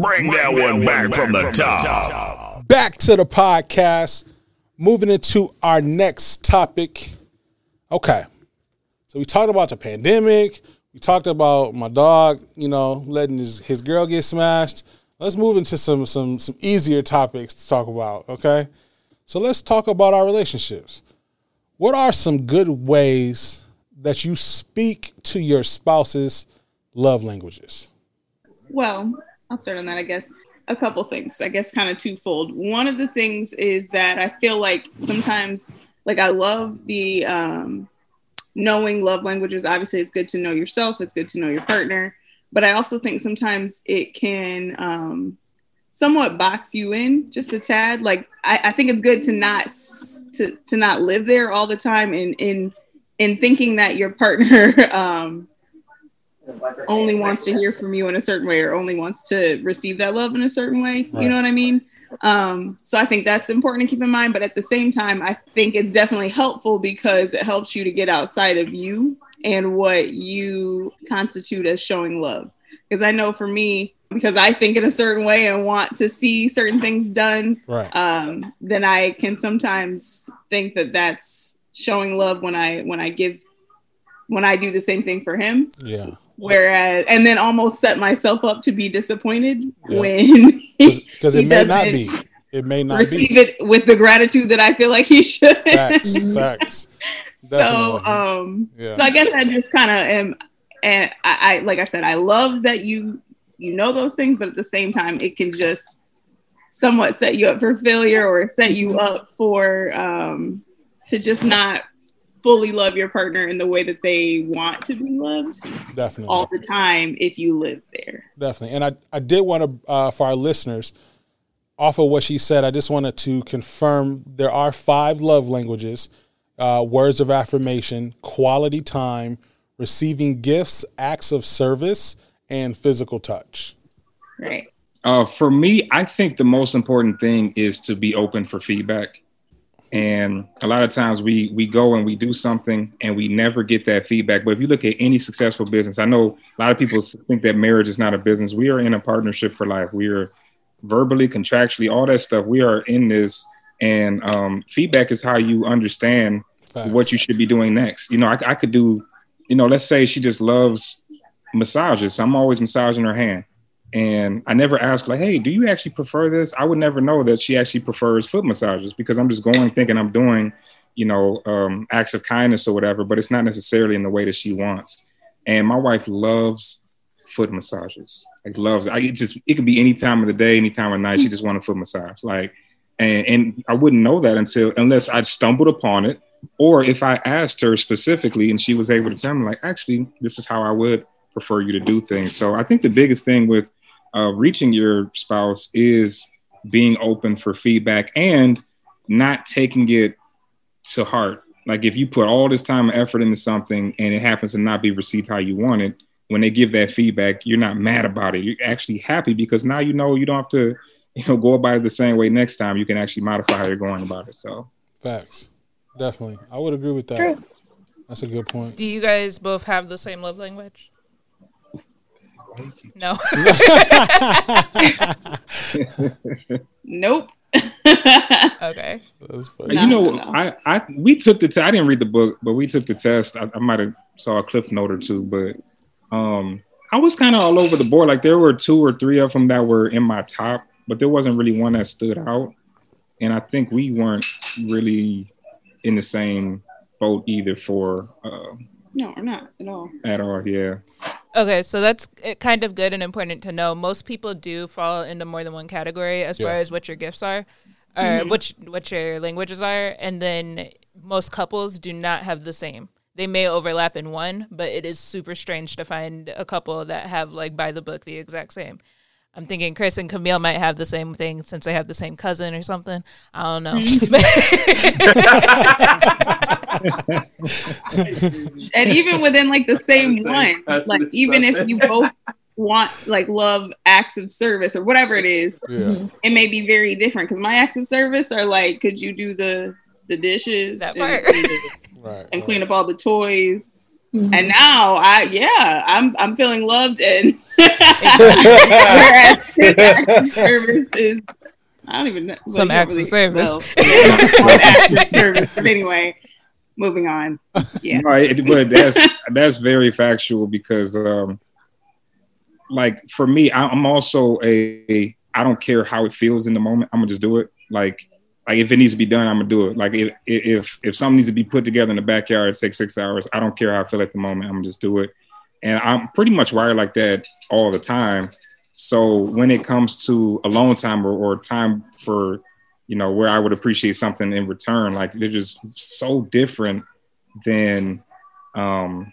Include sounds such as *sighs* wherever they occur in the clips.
Bring that one back from the top. Back to the podcast. Moving into our next topic. Okay. So we talked about the pandemic. We talked about my dog, you know, letting his, his girl get smashed. Let's move into some some some easier topics to talk about, okay? So let's talk about our relationships. What are some good ways that you speak to your spouse's love languages? Well, I'll start on that, I guess. A couple things, I guess, kind of twofold. One of the things is that I feel like sometimes, like, I love the um, knowing love languages. Obviously, it's good to know yourself, it's good to know your partner. But I also think sometimes it can um, somewhat box you in just a tad. Like, I, I think it's good to not to to not live there all the time and in in thinking that your partner *laughs* um, only wants to hear from you in a certain way or only wants to receive that love in a certain way. Right. You know what I mean? Um, so I think that's important to keep in mind. But at the same time, I think it's definitely helpful because it helps you to get outside of you and what you constitute as showing love. Because I know for me, because I think in a certain way and want to see certain things done, right. um, then I can sometimes think that that's showing love when I when I give when I do the same thing for him. Yeah. Whereas, and then almost set myself up to be disappointed yeah. when *laughs* because it may not be. It may not receive be. it with the gratitude that I feel like he should. Facts, *laughs* facts. so, um, yeah. so I guess I just kind of am, and I, I, like I said, I love that you you know those things, but at the same time, it can just somewhat set you up for failure or set you up for um, to just not fully love your partner in the way that they want to be loved definitely. all the time if you live there. Definitely. And i, I did want to uh, for our listeners off of what she said i just wanted to confirm there are five love languages uh, words of affirmation quality time receiving gifts acts of service and physical touch. Right. Uh, for me i think the most important thing is to be open for feedback and a lot of times we we go and we do something and we never get that feedback. But if you look at any successful business i know a lot of people think that marriage is not a business. We are in a partnership for life. We are verbally contractually all that stuff. We are in this and um, feedback is how you understand Facts. what you should be doing next. You know I, I could do you know let's say she just loves massages. So i'm always massaging her hand and I never asked like, "Hey, do you actually prefer this?" I would never know that she actually prefers foot massages because I'm just going thinking I'm doing, you know, um, acts of kindness or whatever, but it's not necessarily in the way that she wants. And my wife loves foot massages. Like loves. It. I it just it could be any time of the day, any time of night. She just want a foot massage. Like, and and I wouldn't know that until unless I'd stumbled upon it, or if I asked her specifically and she was able to tell me like, actually, this is how I would prefer you to do things. So I think the biggest thing with uh, reaching your spouse is being open for feedback and not taking it to heart. Like if you put all this time and effort into something and it happens to not be received how you want it, when they give that feedback, you're not mad about it. You're actually happy because now you know you don't have to, you know, go about it the same way next time. You can actually modify how you're going about it. So facts. Definitely. I would agree with that. True. That's a good point. Do you guys both have the same love language? No. *laughs* nope. okay. You know, no. I, I we took the test. I didn't read the book, but we took the test. I, I might have saw a cliff note or two, but um, I was kind of all over the board. Like there were two or three of them that were in my top, but there wasn't really one that stood out. And I think we weren't really in the same boat either for. Uh, no, we're not at all. At all, yeah. Okay, so that's eh, kind of good and important to know. Most people do fall into more than one category as yeah. far as what your gifts are, or mm-hmm. which what your languages are, and then most couples do not have the same. They may overlap in one, but it is super strange to find a couple that have like by the book the exact same. I'm thinking Chris and Camille might have the same thing since they have the same cousin or something. I don't know. *laughs* *laughs* *laughs* and even within like the same one, like even if you both want like love acts of service or whatever it is, yeah. it may be very different. Because my acts of service are like, could you do the the dishes that part. and, *laughs* and, right, and clean up all the toys? Mm-hmm. And now I yeah, I'm I'm feeling loved and *laughs* whereas service is I don't even know some acts really, of service. Well, service. But anyway, moving on. Yeah. Right, but that's *laughs* that's very factual because um like for me, I'm also a, a I don't care how it feels in the moment. I'm gonna just do it. Like like if it needs to be done, I'm gonna do it. Like if if if something needs to be put together in the backyard, it takes six hours. I don't care how I feel at the moment. I'm gonna just do it. And I'm pretty much wired like that all the time. So when it comes to alone time or, or time for, you know, where I would appreciate something in return, like they're just so different than um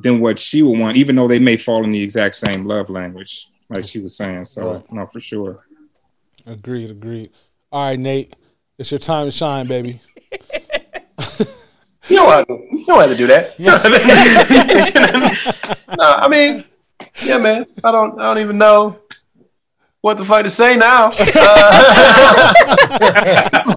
than what she would want, even though they may fall in the exact same love language, like she was saying. So right. no, for sure. Agreed, agreed. All right, Nate. It's your time to shine, baby. *laughs* you don't have to, you don't have to do that. no, I mean, yeah, man. I don't. I don't even know what the fuck to say now. Uh, *laughs*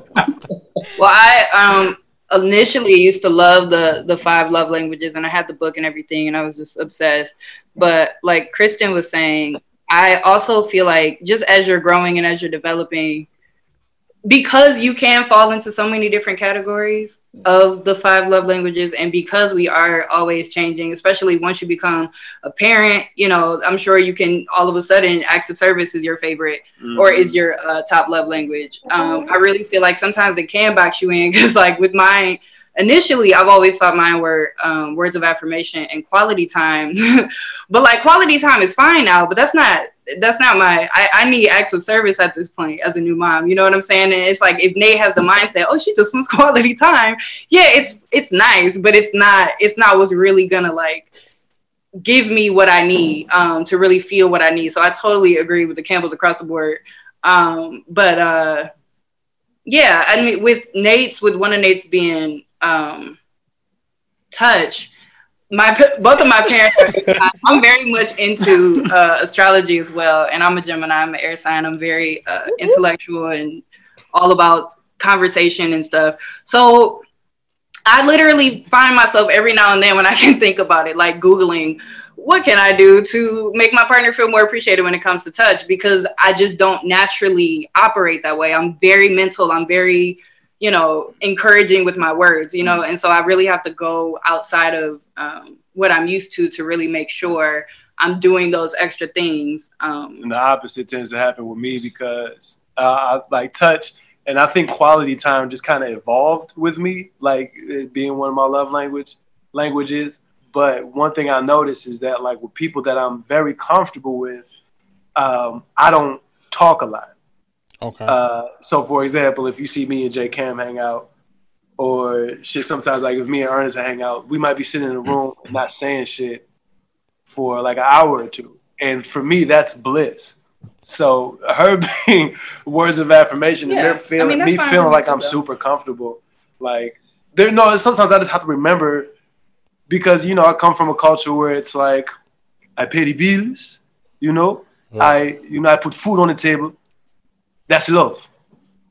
*laughs* well, I um initially used to love the the five love languages, and I had the book and everything, and I was just obsessed. But like Kristen was saying, I also feel like just as you're growing and as you're developing, because you can fall into so many different categories of the five love languages and because we are always changing especially once you become a parent you know i'm sure you can all of a sudden acts of service is your favorite mm-hmm. or is your uh, top love language um, i really feel like sometimes it can box you in because like with mine initially I've always thought mine were um, words of affirmation and quality time. *laughs* but like quality time is fine now, but that's not that's not my I, I need acts of service at this point as a new mom. You know what I'm saying? And it's like if Nate has the mindset, oh she just wants *laughs* quality time, yeah, it's it's nice, but it's not it's not what's really gonna like give me what I need um, to really feel what I need. So I totally agree with the Campbells across the board. Um, but uh, yeah, I mean with Nate's with one of Nate's being um, touch. My both of my parents, are, I'm very much into uh, astrology as well, and I'm a Gemini. I'm an air sign. I'm very uh, intellectual and all about conversation and stuff. So I literally find myself every now and then when I *laughs* can think about it, like Googling, what can I do to make my partner feel more appreciated when it comes to touch? Because I just don't naturally operate that way. I'm very mental. I'm very you know, encouraging with my words, you know, and so I really have to go outside of um, what I'm used to to really make sure I'm doing those extra things. Um, and the opposite tends to happen with me because uh, I like touch, and I think quality time just kind of evolved with me, like being one of my love language languages. But one thing I notice is that like with people that I'm very comfortable with, um, I don't talk a lot. Okay. Uh, so, for example, if you see me and Jay Cam hang out, or shit, sometimes like if me and Ernest hang out, we might be sitting in a room and not saying shit for like an hour or two, and for me, that's bliss. So her *laughs* being words of affirmation yeah. and they're feeling I mean, me feeling like I'm though. super comfortable. Like there, no, sometimes I just have to remember because you know I come from a culture where it's like I pay the bills, you know, I you know I put food on the table, that's love.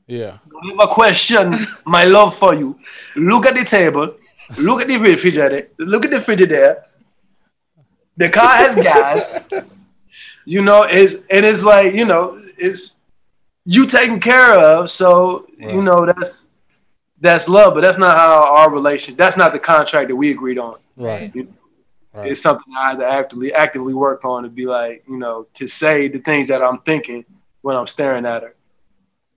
Yeah. Don't ever question my love for you. Look at the table. Look at the refrigerator. Look at the frigidaire. The car has gas. You know, is and it's like you know, it's you taken care of. So right. you know that's that's love, but that's not how our relation. That's not the contract that we agreed on. Right. You right. It's something I have to actively actively work on to be like you know to say the things that I'm thinking when I'm staring at her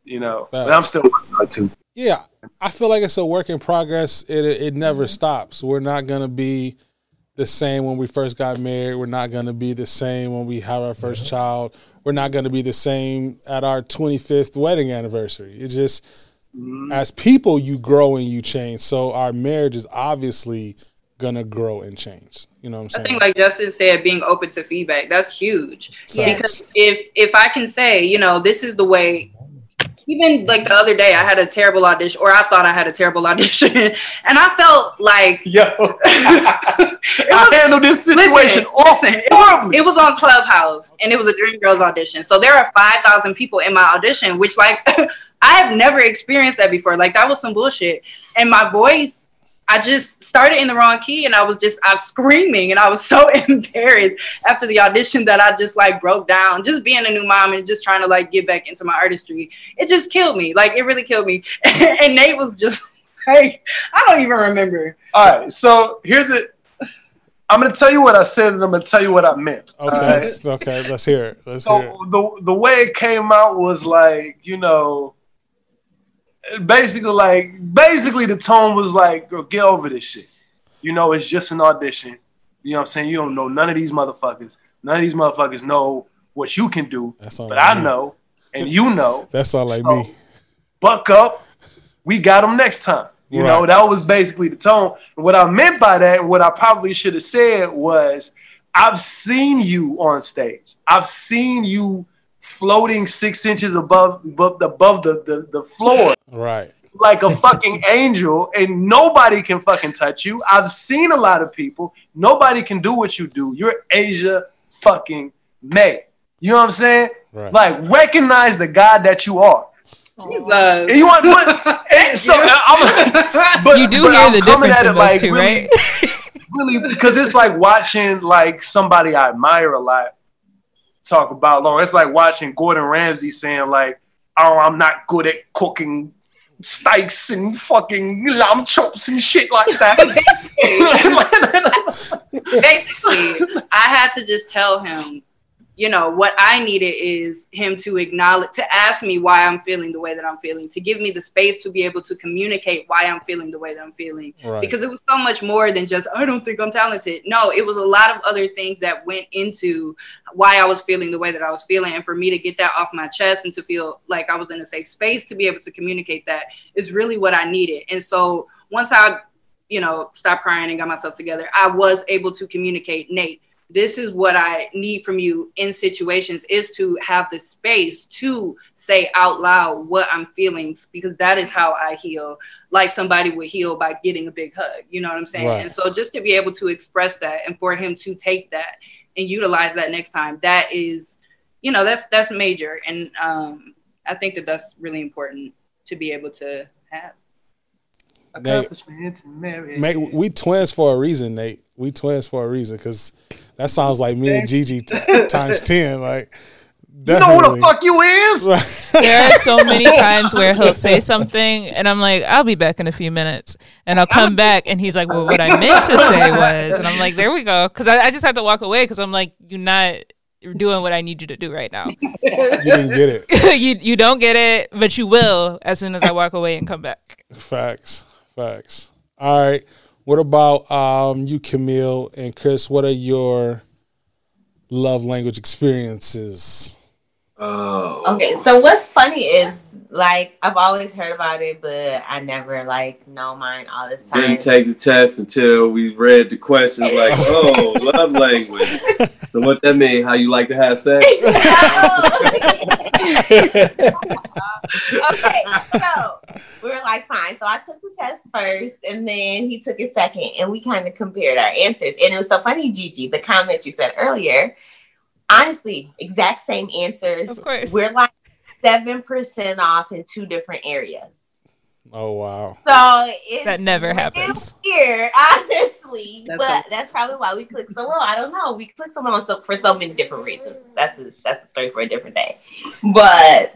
you know. But I'm still working on too. Yeah, I feel like it's a work in progress. It it never mm-hmm. stops. We're not gonna be the same when we first got married. We're not gonna be the same when we have our 1st mm-hmm. child. We're not gonna be the same at our 25th wedding anniversary. It's just mm-hmm. as people, you grow and you change. So our marriage is obviously gonna grow and change. You know what I'm saying? I think like Justin said, being open to feedback, that's huge. Yes. Because if if I can say, you know, this is the way even like the other day, I had a terrible audition, or I thought I had a terrible *laughs* audition, and I felt like yo, *laughs* I handled this situation listen, listen it, was, it was on Clubhouse, and it was a Dreamgirls audition. So there are five thousand people in my audition, which like *laughs* I have never experienced that before. Like that was some bullshit, and my voice I just started in the wrong key and I was just I was screaming and I was *laughs* so embarrassed after the audition that I just like broke down. Just being a new mom and just trying to like get back into my artistry, it just killed me. Like it really killed me. *laughs* and Nate was just *laughs* like, I don't even remember. All right, so here's it. I'm gonna tell you what I said, and I'm gonna tell you what I meant. Okay, all right? let's- okay, let's hear it. Let's hear it. So the the way it came out was like, you know, basically like basically the tone was like, girl, get over this shit. You know, it's just an audition. You know what I'm saying? You don't know none of these motherfuckers. None of these motherfuckers know what you can do. That sound But like I me. know, and you know. *laughs* That's all like So, me. Buck up. We got them next time. You know, that was basically the tone. And what I meant by that, what I probably should have said was, I've seen you on stage. I've seen you floating six inches above above, above the, the, the floor Right. like a fucking *laughs* angel, and nobody can fucking touch you. I've seen a lot of people. Nobody can do what you do. You're Asia fucking May. You know what I'm saying? Right. Like recognize the God that you are. Jesus. You want what? *laughs* and so I'm, *laughs* but you do but hear I'm the difference in it those like two, really- right? really because it's like watching like somebody I admire a lot talk about long. It's like watching Gordon Ramsay saying like, "Oh, I'm not good at cooking steaks and fucking lamb chops and shit like that." *laughs* *laughs* basically i had to just tell him you know what i needed is him to acknowledge to ask me why i'm feeling the way that i'm feeling to give me the space to be able to communicate why i'm feeling the way that i'm feeling. Right. because it was so much more than just i don't think i'm talented. No it was a lot of other things that went into why i was feeling the way that i was feeling. And for me to get that off my chest and to feel like i was in a safe space to be able to communicate that is really what i needed. And so once i you know, stopped crying and got myself together, I was able to communicate, Nate, this is what I need from you in situations is to have the space to say out loud what I'm feeling because that is how I heal, like somebody would heal by getting a big hug. You know what I'm saying? Right. And so just to be able to express that and for him to take that and utilize that next time, that is, you know, that's that's major. And um, I think that that's really important to be able to have. Accomplishments and marriage. Mate, we twins for a reason, Nate. We twins for a reason because that sounds like me and Gigi t- *laughs* times ten. Like, You know who the fuck you is? *laughs* There are so many *laughs* times where he'll say something, and I'm like, "I'll be back in a few minutes," and I'll come back, and he's like, "Well, what I meant to say was," and I'm like, "There we go," because I, I just had to walk away because I'm like, "You're not doing what I need you to do right now. you didn't get it. you you don't get it, but you will as soon as I walk away and come back." Facts. Facts. All right. What about um you, Camille and Chris? What are your love language experiences? Oh. Okay, so what's funny is like I've always heard about it, but I never like know mine all this time. Didn't take the test until we read the questions. Like, *laughs* oh, love language. So what that mean? How you like to have sex? *laughs* *laughs* okay, so we were like, fine. So I took the test first, and then he took it second, and we kind of compared our answers. And it was so funny, Gigi, the comment you said earlier. Honestly, exact same answers. Of course. We're like seven percent off in two different areas. Oh wow. So it's That never happens. here, *laughs* honestly, That's but awesome. that's probably why we click so well. I don't know. We click so well so, for so many different reasons. That's the that's the story for a different day. But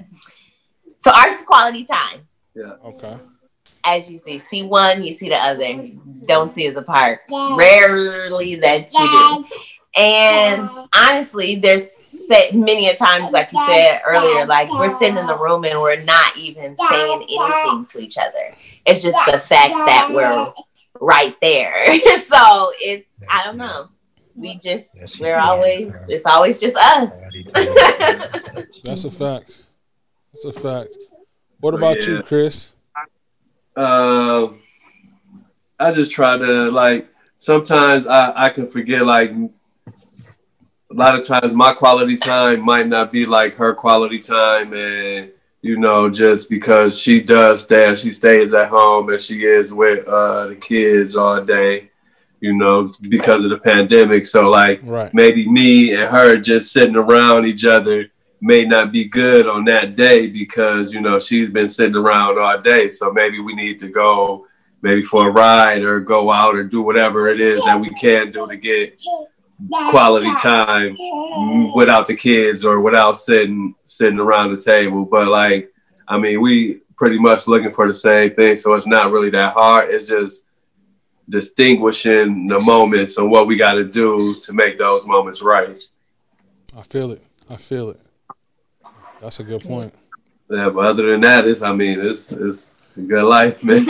so ours is quality time. Okay. As you see, see one, you see the other. Don't see as apart. Rarely that you do. And honestly, there's said many a times, like you said earlier, like we're sitting in the room and we're not even saying anything to each other. It's just the fact that we're right there. *laughs* so it's I don't know. We just we're always it's always just us. That's a fact. That's a fact. What about you. Chris? Um, I just try to like. Sometimes I I can forget like. A lot of times, my quality time might not be like her quality time, and you know, just because she does stay, she stays at home and she is with uh, the kids all day, you know, because of the pandemic. So, like, Right. maybe me and her just sitting around each other may not be good on that day because you know she's been sitting around all day so maybe we need to go maybe for a ride or go out or do whatever it is that we can do to get quality time without the kids or without sitting sitting around the table. But like, I mean, we pretty much looking for the same thing, so it's not really that hard. It's just distinguishing the moments and what we got to do to make those moments right. I feel it. I feel it. That's a good point. Yeah, but other than that, it's I mean, it's it's a good life, man. *laughs* *laughs* and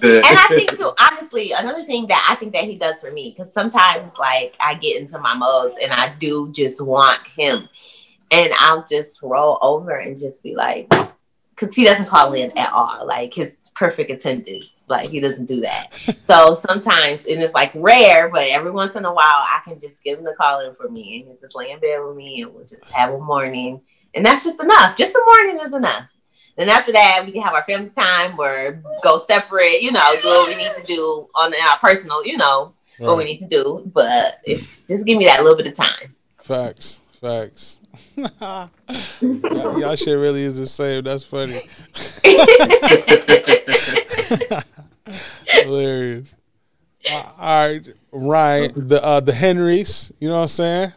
I think too, honestly, another thing that I think that he does for me, because sometimes like I get into my modes and I do just want him, and I'll just roll over and just be like, because he doesn't call in at all, like his perfect attendance, like he doesn't do that. *laughs* so sometimes, and it's like rare, but every once in a while, I can just get him to call in for me, and he'll just lay in bed with me, and we'll just have a morning, and that's just enough. Just the morning is enough. Then after that, we can have our family time or go separate, you know, do what we need to do on our personal, you know, what we need to do. But if just give me that little bit of time. Facts. Facts. Y'all, y'all shit really is the same. That's funny. *laughs* Hilarious. Uh, all right, Ryan, the uh, the Henrys. You know what I'm saying?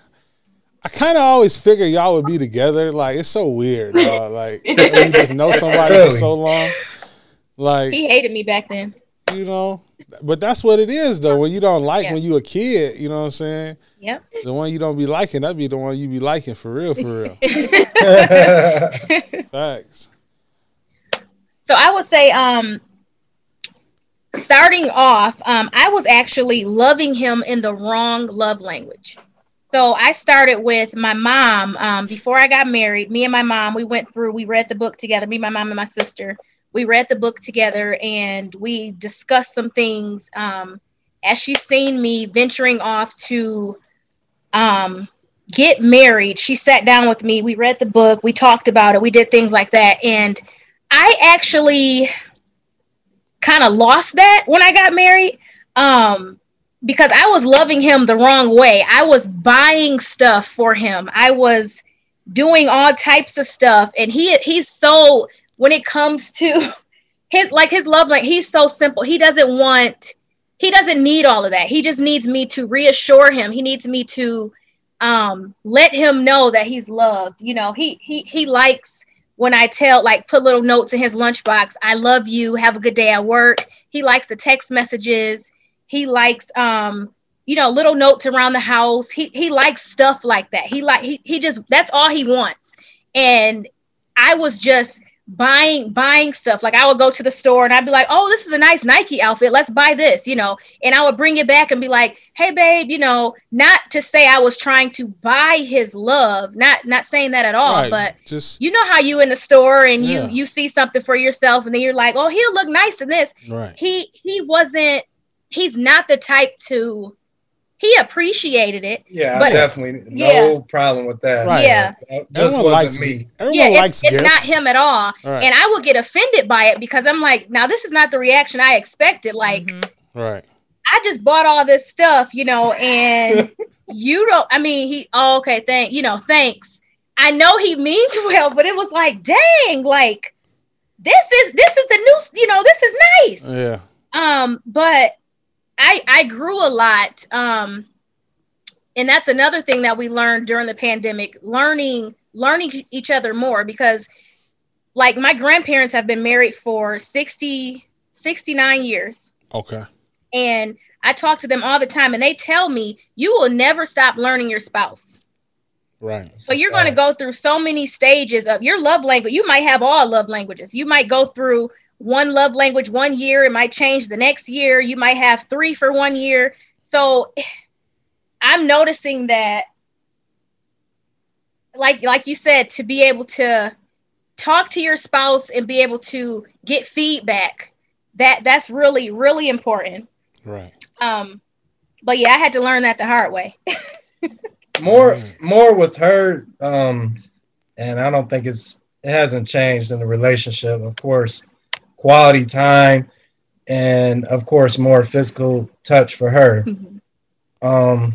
I kind of always figure y'all would be together. Like it's so weird. Uh, *laughs* like you just know somebody really? for so long. Like he hated me back then. You know, but that's what it is though. When you don't like yeah. when you a kid, you know what I'm saying? Yep. The one you don't be liking, that be the one you be liking for real, for real. *laughs* Facts. So I would say, um, starting off, um, I was actually loving him in the wrong love language. So I started with my mom. Um, before I got married, me and my mom, we went through, we read the book together, me, my mom, and my sister. We read the book together and we discussed some things. Um, as she's seen me venturing off to um, get married, she sat down with me. We read the book, we talked about it, we did things like that. And I actually kind of lost that when I got married. Um, because I was loving him the wrong way. I was buying stuff for him. I was doing all types of stuff and he he's so when it comes to *laughs* his like his love like he's so simple. He doesn't want he doesn't need all of that. He just needs me to reassure him. He needs me to um let him know that he's loved. You know, he he he likes when I tell like put little notes in his lunchbox, I love you, have a good day at work. He likes the text messages he likes um you know little notes around the house. He he likes stuff like that. He like he he just that's all he wants. And I was just buying buying stuff. Like i would go to the store and i'd be like oh this is a nice nike outfit. Let's buy this you know? And i would bring it back and be like hey babe you know not to say i was trying to buy his love not not saying that at all right. but just you know how you in the store and yeah. you you see something for yourself and then you're like oh he'll look nice in this. Right. He he wasn't he's not the type to he appreciated it. Yeah, but, definitely no yeah. problem with that. Right. Yeah, that just Everyone wasn't me. yeah, it's, it's not him at all. Right. And I will get offended by it because I'm like, now this is not the reaction I expected. Like, mm-hmm. right? I just bought all this stuff, you know, and *laughs* you don't. I mean, he. Oh, okay, thank you know, thanks. I know he means *laughs* well, but it was like, dang, like this is this is the new, you know, this is nice. Yeah. Um, but I I grew a lot. Um, and that's another thing that we learned during the pandemic, learning learning each other more because like my grandparents have been married for 60 69 years. Okay. And I talk to them all the time and they tell me you will never stop learning your spouse. Right. So you're going to go through so many stages of your love language. You might have all love languages. You might go through one love language one year, it might change the next year. You might have three for one year. So *sighs* I'm noticing that like like you said to be able to talk to your spouse and be able to get feedback that that's really really important. Right. Um but yeah i had to learn that the hard way. *laughs* More more with her um and i don't think it's it hasn't changed in the relationship of course quality time, and of course, more physical touch for her. Mm-hmm. Um,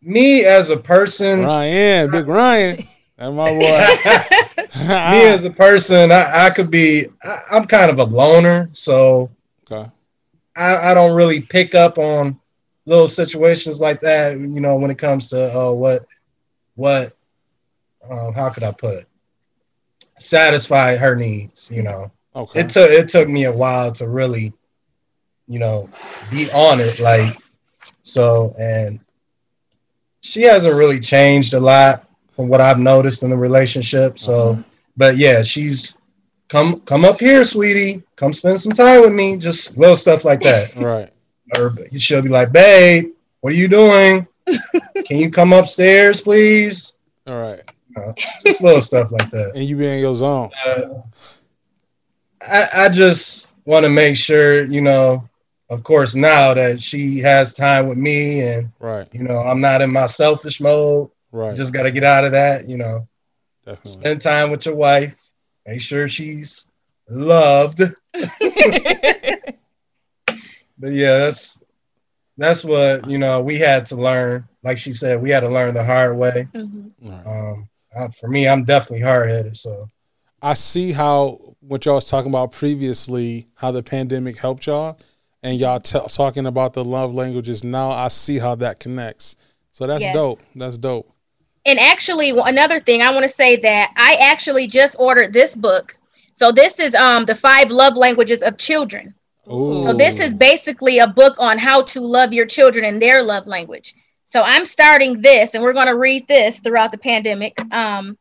me as a person, Ryan, big Ryan, and my boy. *laughs* me as a person, I, I could be. I, I'm kind of a loner, so Okay. I, I don't really pick up on little situations like that. You know, when it comes to uh, what what um, how could I put it? Satisfy her needs. You know, Okay. it took it took me a while to really, you know, be on it. Like so, and she hasn't really changed a lot from what I've noticed in the relationship. So, but yeah, she's come come up here, sweetie. Come spend some time with me. Just little stuff like that. *laughs* right. Or she'll be like, babe, what are you doing? Can you come upstairs, please? All right. Uh, just little stuff like that. And you be in your zone. Uh, I, I just want to make sure, you know, of course, now that she has time with me and, Right. you know, I'm not in my selfish mode. Right. Just got to get out of that, you know, Definitely. spend time with your wife, make sure she's loved. *laughs* But yeah, that's that's what you know we had to learn. Like she said, we had to learn the hard way. Um, uh, for me, I'm definitely hard headed. So I see how what y'all was talking about previously, how the pandemic helped y'all, and y'all t- talking about the love languages. Now I see how that connects. So that's Yes. dope. That's dope. And actually, another thing I want to say that I actually just ordered this book. So this is um the five love languages of children. So this is basically a book on how to love your children in their love language. So I'm starting this, and we're going to read this throughout the pandemic. Um,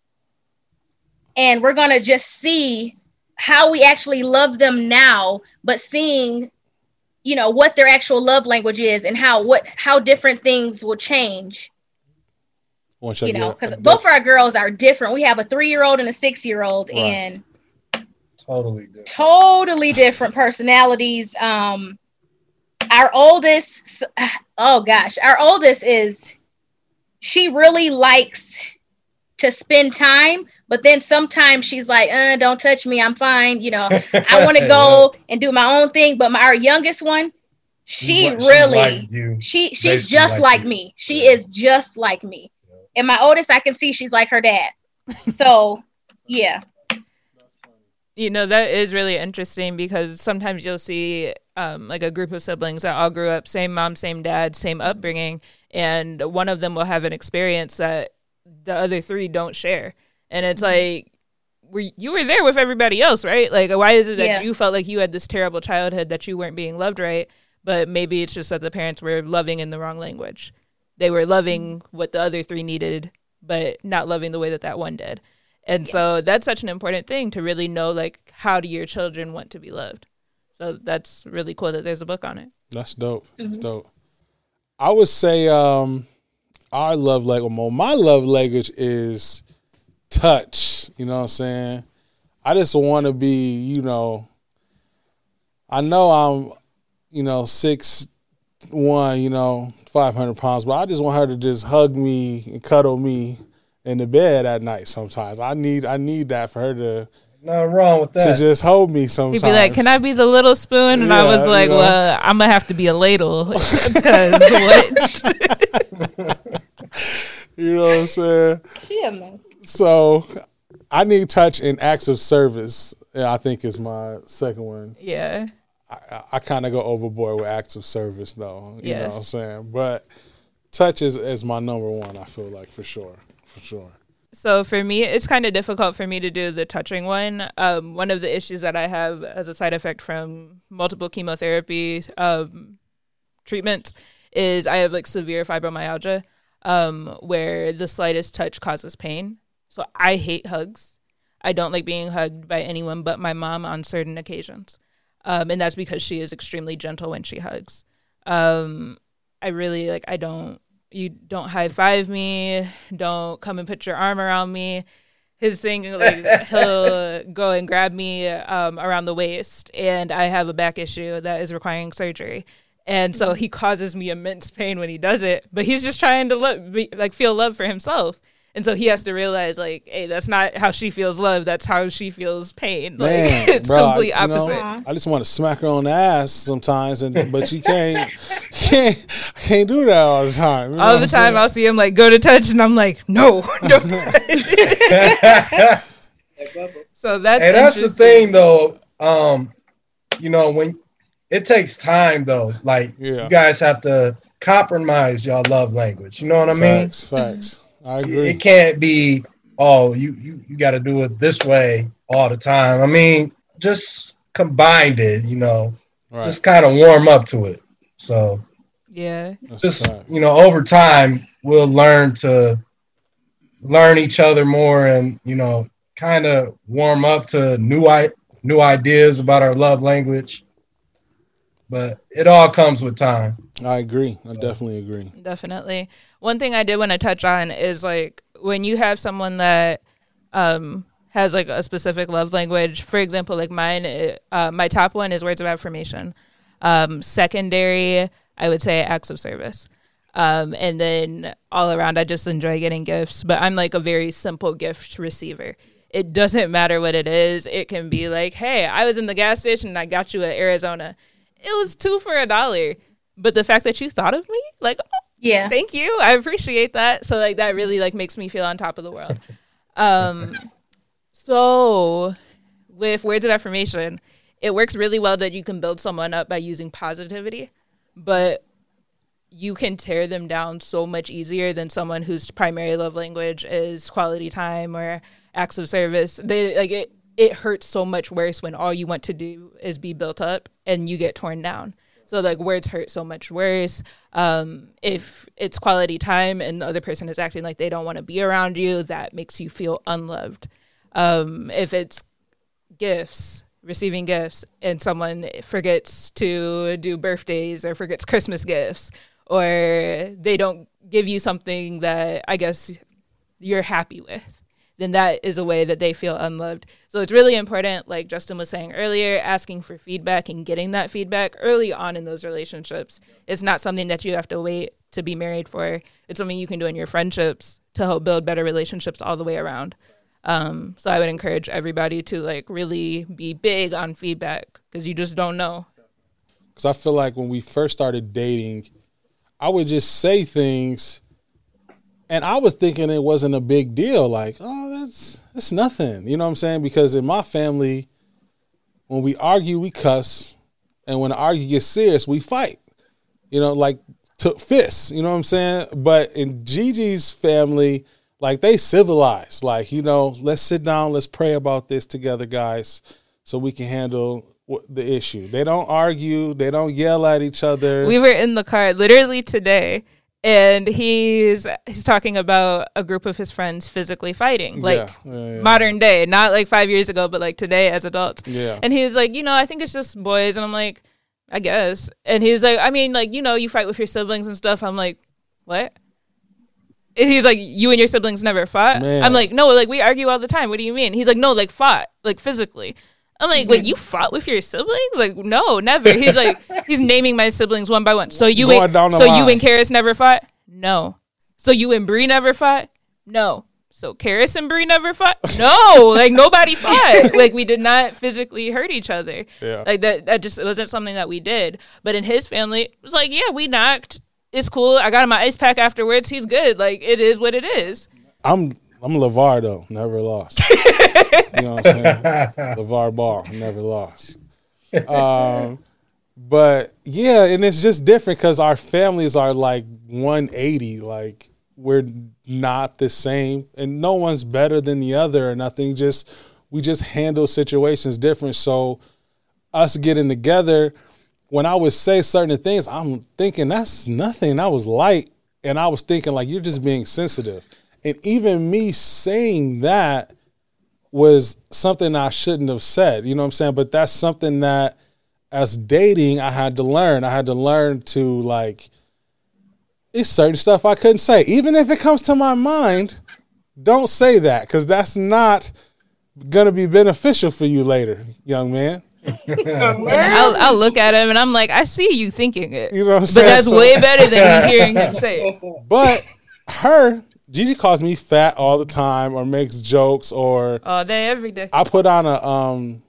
and we're going to just see how we actually love them now, but seeing, you know, what their actual love language is and how what how different things will change Once y'all know, because both of our girls are different. We have a three year old and a six year old, Right. and totally good. totally different personalities. Um, our oldest, oh gosh, our oldest is she really likes to spend time, but then sometimes she's like, uh, "Don't touch me, I'm fine." You know, I *laughs* want to go and do my own thing. But my, our youngest one, she She's like- she's really like you. she she's Basically just like like, me. She is just like me. And my oldest, I can see she's like her dad. *laughs* So yeah, You know, that is really interesting because sometimes you'll see um, like a group of siblings that all grew up same mom, same dad, same upbringing, and one of them will have an experience that the other three don't share. And it's like, were you were there with everybody else, right? Like, why is it that Yeah. you felt like you had this terrible childhood that you weren't being loved right? But maybe it's just that the parents were loving in the wrong language. They were loving what the other three needed, but not loving the way that that one did. And so that's such an important thing to really know like how do your children want to be loved. So that's really cool that there's a book on it. That's dope. That's Mm-hmm. dope. I would say um our love language well, my love language is touch. You know what I'm saying? I just wanna be, you know, I know I'm, you know, six one, you know, five hundred pounds, but I just want her to just hug me and cuddle me in the bed at night sometimes. I need I need that for her to Nothing wrong with that. to just hold me sometimes. He'd be like, "Can I be the little spoon?" And I was like, you know. "Well, I'm gonna have to be a ladle *laughs* because what?" *laughs* You know what I'm saying? she a mess. So I need touch and acts of service. I think is my second one. yeah, I, I kind of go overboard with acts of service though. You know what I'm saying? But touch is, is my number one, I feel like for sure. For sure. So for me, it's kind of difficult for me to do the touching one. Um, one of the issues that I have as a side effect from multiple chemotherapy um, treatments is I have like severe fibromyalgia, um, where the slightest touch causes pain. So I hate hugs. I don't like being hugged by anyone but my mom on certain occasions, um, and that's because she is extremely gentle when she hugs. Um, I really like. I don't you don't high five me, don't come and put your arm around me. His thing, like *laughs* he'll go and grab me um, around the waist, and I have a back issue that is requiring surgery, and so he causes me immense pain when he does it. But he's just trying to be, like feel love for himself, and so he has to realize, like, hey, that's not how she feels love. That's how she feels pain. Like Man, *laughs* it's bro, I- complete you know. I just want to smack her on the ass sometimes, and but she can't, *laughs* can't, can't do that all the time. you know All the time, saying? I'll see him like go to touch, and I'm like, no, *laughs* don't. So that's and that's the thing though um you know when it takes time though like Yeah. you guys have to compromise y'all love language you know what i mean Facts, facts. I it, agree. it can't be oh you you, you got to do it this way all the time i mean just combined it you know Right. just kind of warm up to it so Yeah. That's just a you know over time we'll learn to learn each other more and you know kind of warm up to new i new ideas about our love language but it all comes with time I agree. I definitely agree. Definitely. One thing I did want to touch on is like when you have someone that um has like a specific love language. For example, like mine, uh, my top one is words of affirmation. Um, secondary, I would say acts of service. Um, and then all around, I just enjoy getting gifts. But I'm like a very simple gift receiver. It doesn't matter what it is. It can be like, hey, I was in the gas station and I got you at Arizona. It was two for a dollar. But the fact that you thought of me, like, oh, Yeah. thank you. I appreciate that. So like that really like makes me feel on top of the world. Um *laughs* so with words of affirmation it works really well that you can build someone up by using positivity but you can tear them down so much easier than someone whose primary love language is quality time or acts of service. They like it it hurts so much worse when all you want to do is be built up and you get torn down so like words hurt so much worse. Um, if it's quality time and the other person is acting like they don't want to be around you, that makes you feel unloved. Um, if it's gifts, receiving gifts, and someone forgets to do birthdays or forgets Christmas gifts, or they don't give you something that I guess you're happy with, then that is a way that they feel unloved. So it's really important, like Justin was saying earlier, asking for feedback and getting that feedback early on in those relationships. It's not something that you have to wait to be married for. It's something you can do in your friendships to help build better relationships all the way around. Um, so I would encourage everybody to like really be big on feedback because you just don't know. Because I feel like when we first started dating, I would just say things, and I was thinking it wasn't a big deal. Like, oh, that's that's nothing. You know what I'm saying? Because in my family, when we argue, we cuss, and when the argue gets serious, we fight. You know, like took fists. You know what I'm saying? But in Gigi's family, like they civilized. Like you know, let's sit down, let's pray about this together, guys, so we can handle the issue. They don't argue. They don't yell at each other. We were in the car literally today, and he's he's talking about a group of his friends physically fighting, like Yeah, yeah, yeah. modern day, not like five years ago, but like today as adults. Yeah. And he's like, you know, I think it's just boys, and I'm like, I guess. And he's like, I mean, like you know, you fight with your siblings and stuff. I'm like, what? And he's like, you and your siblings never fought. Man. I'm like, no, like we argue all the time. What do you mean? He's like, no, like fought, like physically. I'm like, wait, you fought with your siblings? Like, no, never. He's like, he's naming my siblings one by one. So you, Going and, down the so you line. and Karis never fought? No. So you and Bree never fought? No. So Karis and Bree never fought? No. like nobody *laughs* fought. like we did not physically hurt each other. Yeah. Like that. That just wasn't something that we did. But in his family, it was like, yeah, we knocked. It's cool. I got him my ice pack afterwards. He's good. Like it is what it is. I'm I'm LaVar though, never lost. *laughs* you know what I'm saying? LaVar Ball, never lost. Um, but yeah, and it's just different because our families are like 180. Like we're not the same, and no one's better than the other or nothing. Just we just handle situations different. So us getting together, when I would say certain things, I'm thinking that's nothing. That was light, and I was thinking like you're just being sensitive. And even me saying that was something I shouldn't have said. You know what I'm saying? But that's something that as dating I had to learn. I had to learn to like it's certain stuff I couldn't say. Even if it comes to my mind, don't say that because that's not gonna be beneficial for you later, young man. I'll, I'll look at him and I'm like, I see you thinking it. You know what I'm but that's So- way better than me hearing him say it. *laughs* But her, Gigi calls me fat all the time or makes jokes or All day, every day. I put on a um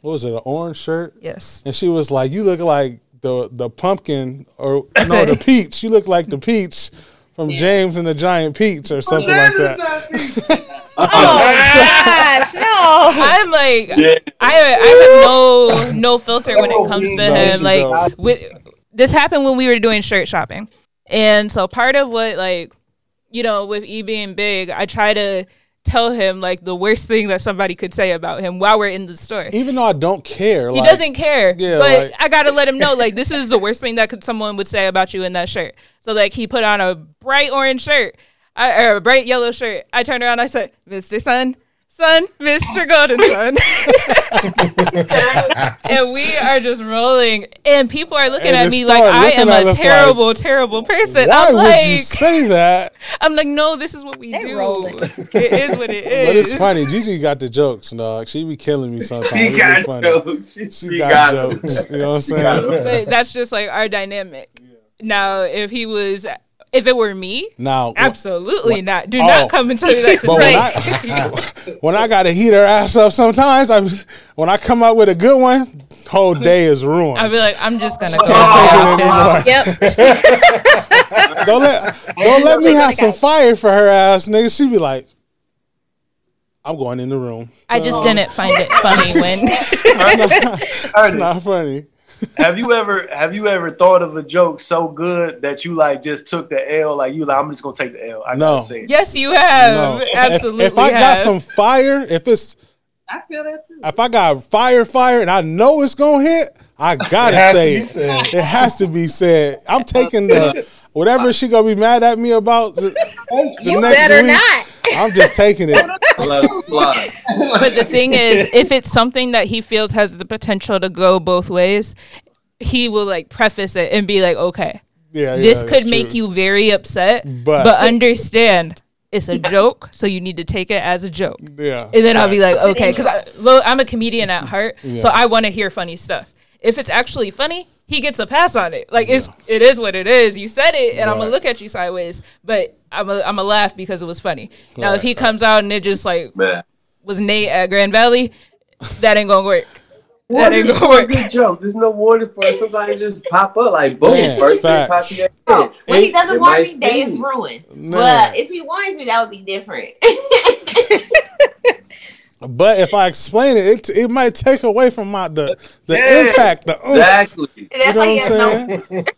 what was it, an orange shirt? Yes. And she was like, You look like the the pumpkin or *laughs* no, the peach. You look like the peach from James and the Giant Peach or something like that. *laughs* Oh gosh, no. I'm like, Yeah. I I have no *laughs* no filter when it comes to No, him. Like, with, this happened when we were doing shirt shopping, and so part of what like, you know, with E being big, I try to tell him like the worst thing that somebody could say about him while we're in the store. Even though I don't care, He like, doesn't care. Yeah, but like- I gotta let him know, like, this is the worst thing that could someone would say about you in that shirt. So like he put on a bright orange shirt. I, or a bright yellow shirt. I turned around, I said, Mr. Sun, Sun, Mr. Golden Sun. *laughs* and we are just rolling. And people are looking And at me like I am a us like, terrible, terrible person. Why I'm would like you say that? I'm like, no, this is what we do. It is what it is. *laughs* But it's funny. Gigi got the jokes, dog. She be killing me sometimes. She It's got funny. jokes. She, She she got, got them. jokes. You know what I'm saying? but that's just like our dynamic. Now, if he was, if it were me, Now, absolutely when- not. Do oh. not come and tell me that *laughs* to me. when I *laughs* *laughs* when I gotta heat her ass up, sometimes I when I come out with a good one, whole day is ruined. I'd be like, I'm just gonna Can't call take it this. anymore. don't let don't let me have some fire for her ass, nigga. She be like, I'm going in the room. I just oh. didn't find it funny when. It's Ernest, not funny. Have you ever have you ever thought of a joke so good that you like just took the L? Like you like, I'm just gonna take the L. I No. gotta say it. yes, you have. No. Absolutely. If, I got some fire, if it's I feel that too. if I got fire, fire, and I know it's gonna hit, I *laughs* gotta It say it. said. It has to be said. I'm taking the *laughs* whatever she gonna be mad at me about. The, the You next better week, not. I'm just taking it. Let it fly. but the thing is, if it's something that he feels has the potential to go both ways, he will like preface it and be like, okay, Yeah, this yeah, could make true. you very upset, But- but, understand it's a joke, so you need to take it as a joke. Yeah, And then I'll be like, okay, because I'm a comedian at heart, so I want to hear funny stuff. If it's actually funny, he gets a pass on it. Like it's it is what it is. You said it, and I'm gonna look at you sideways, but I'm a, I'm a laugh because it was funny. Now Right, if he comes out and it just like Man. was Nate at Grand Valley, that ain't gonna work. That ain't gonna for a work. good joke. There's no warning for it. Somebody just pop up like boom. Man, first thing facts. pop in your Oh, head. when he doesn't it want might me, day is ruined. Man. But if he warns me, that would be different. *laughs* *laughs* But if I explain it, it, it might take away from my the the Yeah, impact. The oomph. Exactly. And You know what I'm saying? *laughs*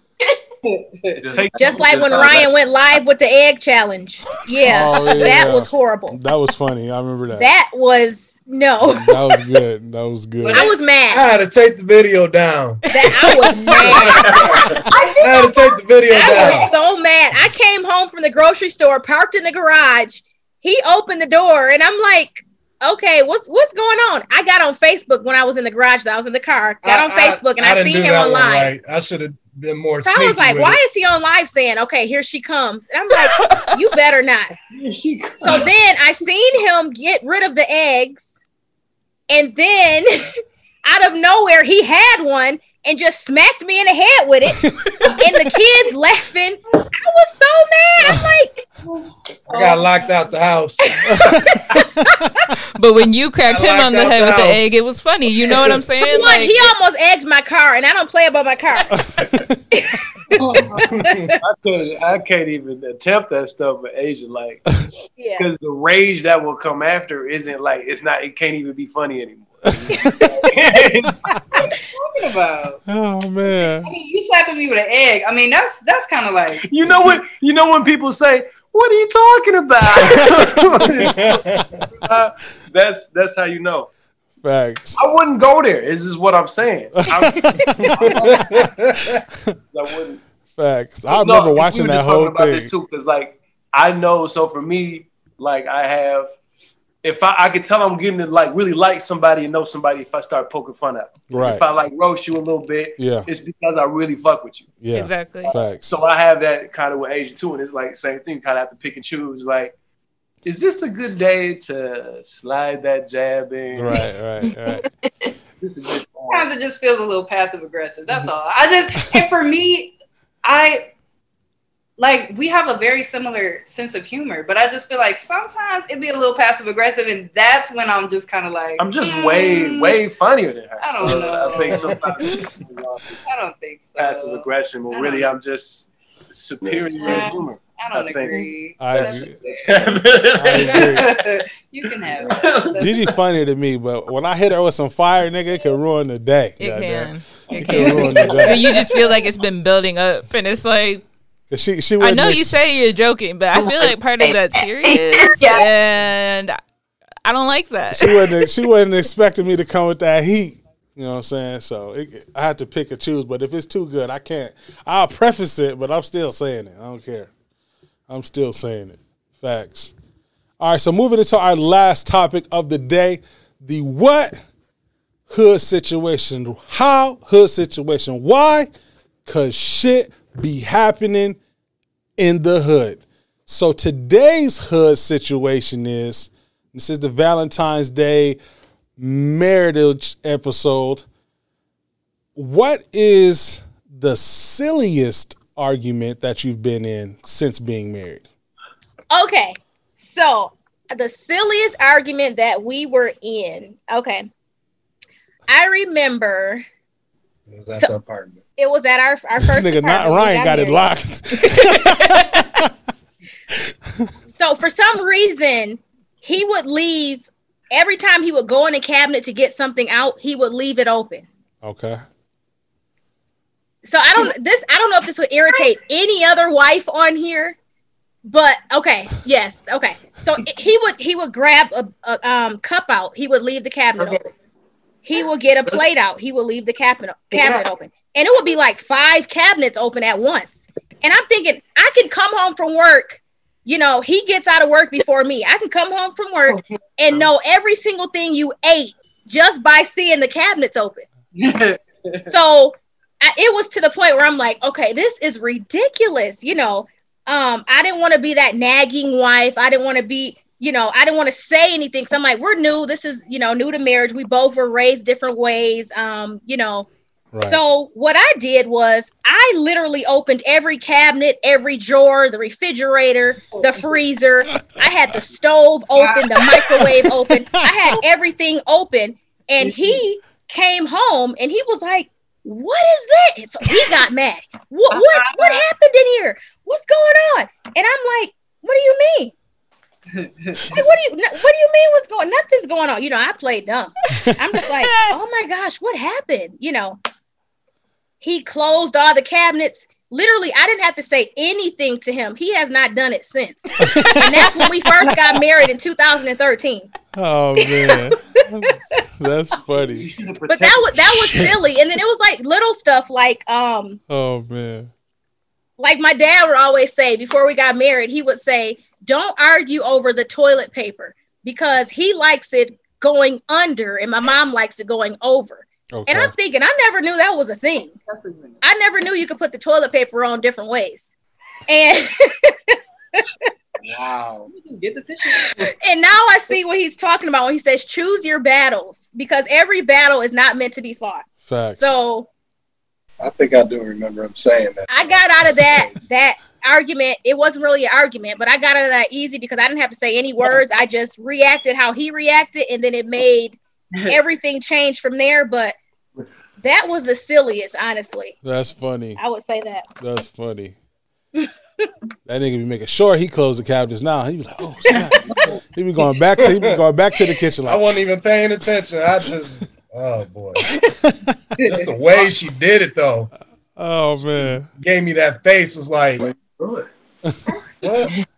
Take- Just like when Ryan went live with the egg challenge. Yeah, Oh, yeah. that was horrible. That was funny. I remember that. That was no. *laughs* That was good. That was good. I was mad. I had to take the video down. That I was *laughs* mad. I had to take the video I down. I was so mad. I came home from the grocery store, parked in the garage. He opened the door, and I'm like, "Okay, what's what's going on?" I got on Facebook when I was in the garage. I was in the car. Got on Facebook, and I, didn't see him that one online. right. I should have been more. So I was like, why it. is he on live saying, okay, here she comes? And I'm like, you better not. *laughs* So then I seen him get rid of the eggs. And then *laughs* out of nowhere, he had one and just smacked me in the head with it. *laughs* and the kids laughing. I was so mad. I'm like, I got locked out the house. *laughs* But when you cracked him on the head the with the egg, it was funny. You know what I'm *laughs* saying? look, Like, he almost egged my car, and I don't play about my car. *laughs* I couldn't. I can't even attempt that stuff with Asia, like, Yeah. because the rage that will come after isn't like it's not. It can't even be funny anymore. talking about? Oh man. I mean, you slapping me with an egg. I mean, that's that's kind of like you know what? You know when people say, "What are you talking about?" *laughs* Uh, that's that's how you know. Facts. I wouldn't go there. Is is what I'm saying. *laughs* I, I wouldn't. Facts. I No, remember we watching were that just talking whole about thing. this too, because like I know. So for me, like I have, if I I could tell I'm getting to like really like somebody and know somebody if I start poking fun at. them. Right. If I like roast you a little bit, Yeah. it's because I really fuck with you. Yeah. exactly. Facts. So I have that kind of with Asia too, and it's like same thing. Kind of have to pick and choose. Like, is this a good day to slide that jab in? Right. Right. Right. *laughs* This is good. sometimes it just feels a little passive aggressive. That's all. I just and for me, I like we have a very similar sense of humor, but I just feel like sometimes it'd be a little passive aggressive, and that's when I'm just kind of like I'm just mm, way way funnier than her. I don't So know. I think sometimes *laughs* I don't think so. passive aggression, but really don't- I'm just superior Yeah. in humor. I don't I think- agree. I That's agree. *laughs* *laughs* you can have it. Gigi funny to me, but when I hit her with some fire, nigga, it can ruin the day. It goddamn. can. It It can ruin the So you just feel like it's been building up, and it's like 'Cause She, she I know ex- you say you're joking, but I feel like part of that's serious, *laughs* Yeah. and I don't like that. she wasn't she wasn't expecting me to come with that heat. You know what I'm saying? So it, I had to pick and choose. But if it's too good, I can't. I'll preface it, but I'm still saying it. I don't care. I'm still saying it. Facts. All right. So moving into our last topic of the day, the what hood situation. How hood situation? Why? Cause shit be happening in the hood. So today's hood situation is this is the Valentine's Day marriage episode. What is the silliest argument that you've been in since being married? Okay, so the silliest argument that we were in. Okay, I remember It was at So- the apartment. It was at our our This first. nigga not Ryan got it locked. *laughs* So for some reason, he would leave every time he would go in a cabinet to get something out. He would leave it open. okay. So I don't this I don't know if this would irritate any other wife on here, but okay, yes, okay. So it- he would he would grab a, a um cup out. He would leave the cabinet Okay. open. He will get a plate out. He will leave the cabinet cabinet open, and it will be like five cabinets open at once. And I'm thinking I can come home from work. You know, he gets out of work before me. I can come home from work and know every single thing you ate just by seeing the cabinets open. *laughs* so I, it was to the point where I'm like, okay, this is ridiculous. You know, um, I didn't want to be that nagging wife. I didn't want to be, you know, I didn't want to say anything. So I'm like, we're new. This is, you know, new to marriage. We both were raised different ways. Um, you know, Right. so what I did was I literally opened every cabinet, every drawer, the refrigerator, the freezer. I had the stove open, the microwave open. I had everything open. And he came home and he was like, What is that? So he got mad. What what what happened in here? What's going on? And I'm like, What do you mean? Like, what do you what do you mean what's going nothing's going on? You know, I played dumb. I'm just like, *laughs* oh my gosh, what happened? You know, he closed all the cabinets. Literally, I didn't have to say anything to him. He has not done it since. and that's when we first got married in 2013. Oh man, *laughs* that's funny. But that was that was silly. And then it was like little stuff like um Oh man. like my dad would always say before we got married, he would say, Don't argue over the toilet paper because he likes it going under and my mom likes it going over. Okay. And I'm thinking, I never knew that was a thing. I never knew you could put the toilet paper on different ways. And Wow. *laughs* Get the tissue. and now I see what he's talking about when he says choose your battles because every battle is not meant to be fought. Facts. So I think I do remember him saying that. I got out of that that argument. It wasn't really an argument, but I got out of that easy because I didn't have to say any words. I just reacted how he reacted, and then it made *laughs* everything change from there. But that was the silliest, honestly. That's funny. I would say that. That's funny. *laughs* that nigga be making sure he closed the cabinets now. He was like, oh snap. he be going back to he be going back to the kitchen I wasn't even paying attention. I just, oh boy. *laughs* just the way she did it though. Oh man. Gave me that face was like, what?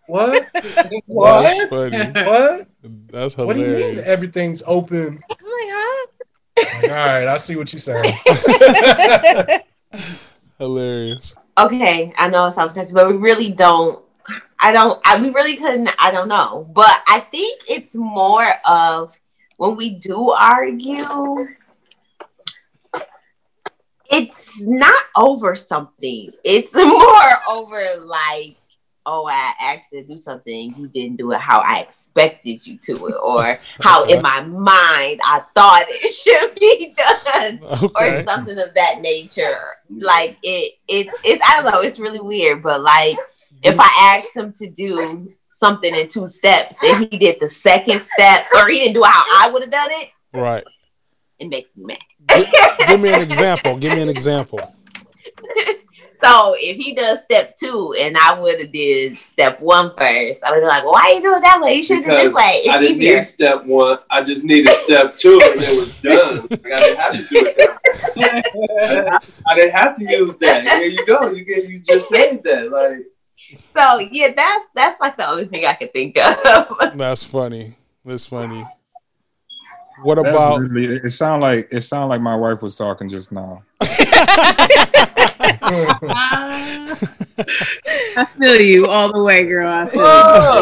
What? *laughs* That's What? funny. What? That's What do you mean hilarious. everything's open? I'm like, huh? Like, all right, I see what you're saying. *laughs* hilarious. Okay, I know it sounds crazy, but we really don't. I don't. I, we really couldn't. I don't know, but I think it's more of when we do argue. It's not over something. It's *laughs* more over like, oh, I to do something, you didn't do it how I expected you to it, or *laughs* how in my mind I thought it *laughs* should be done Okay. or something of that nature. Like it, it, it. I don't know. It's really weird, but like if I asked him to do something in two steps and he did the second step, or he didn't do it how I would have done it, Right. It makes me mad. Give me an example. Give me an example. So *laughs* So if he does step two and I would have did step one first, I would be like, well, why you do it that way? You should do it this way. It's I didn't easier. need step one. I just needed step two, and it was done. Like, I didn't have to do it that way. I, I didn't have to use that. Here you go. You get. You just said that. Like So yeah, that's that's like the only thing I could think of. That's funny. That's funny. What That's about literally- it? Sound like it sound like my wife was talking just now. *laughs* *laughs* I feel you all the way, girl. I feel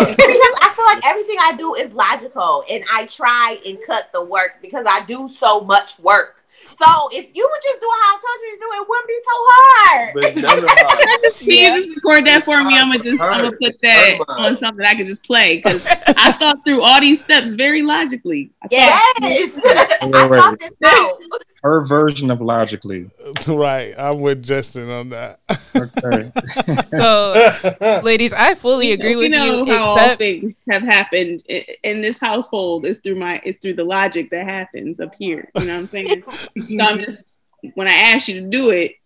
you. *laughs* because I feel like everything I do is logical, and I try and cut the work because I do so much work. So if you would just do how I told you to do, it wouldn't be so hard. But it's *laughs* hard. Can you just record that for me? I'm gonna just I'm gonna put that on something I can just play because I thought through all these steps very logically. I Yes, *laughs* I thought this out. Her version of logically. *laughs* right? I'm with Justin on that. Okay. *laughs* So, ladies, I fully agree you with know you, how all things have happened in this household is through my it's through the logic that happens up here. You know what I'm saying? *laughs* so I'm just when I ask you to do it,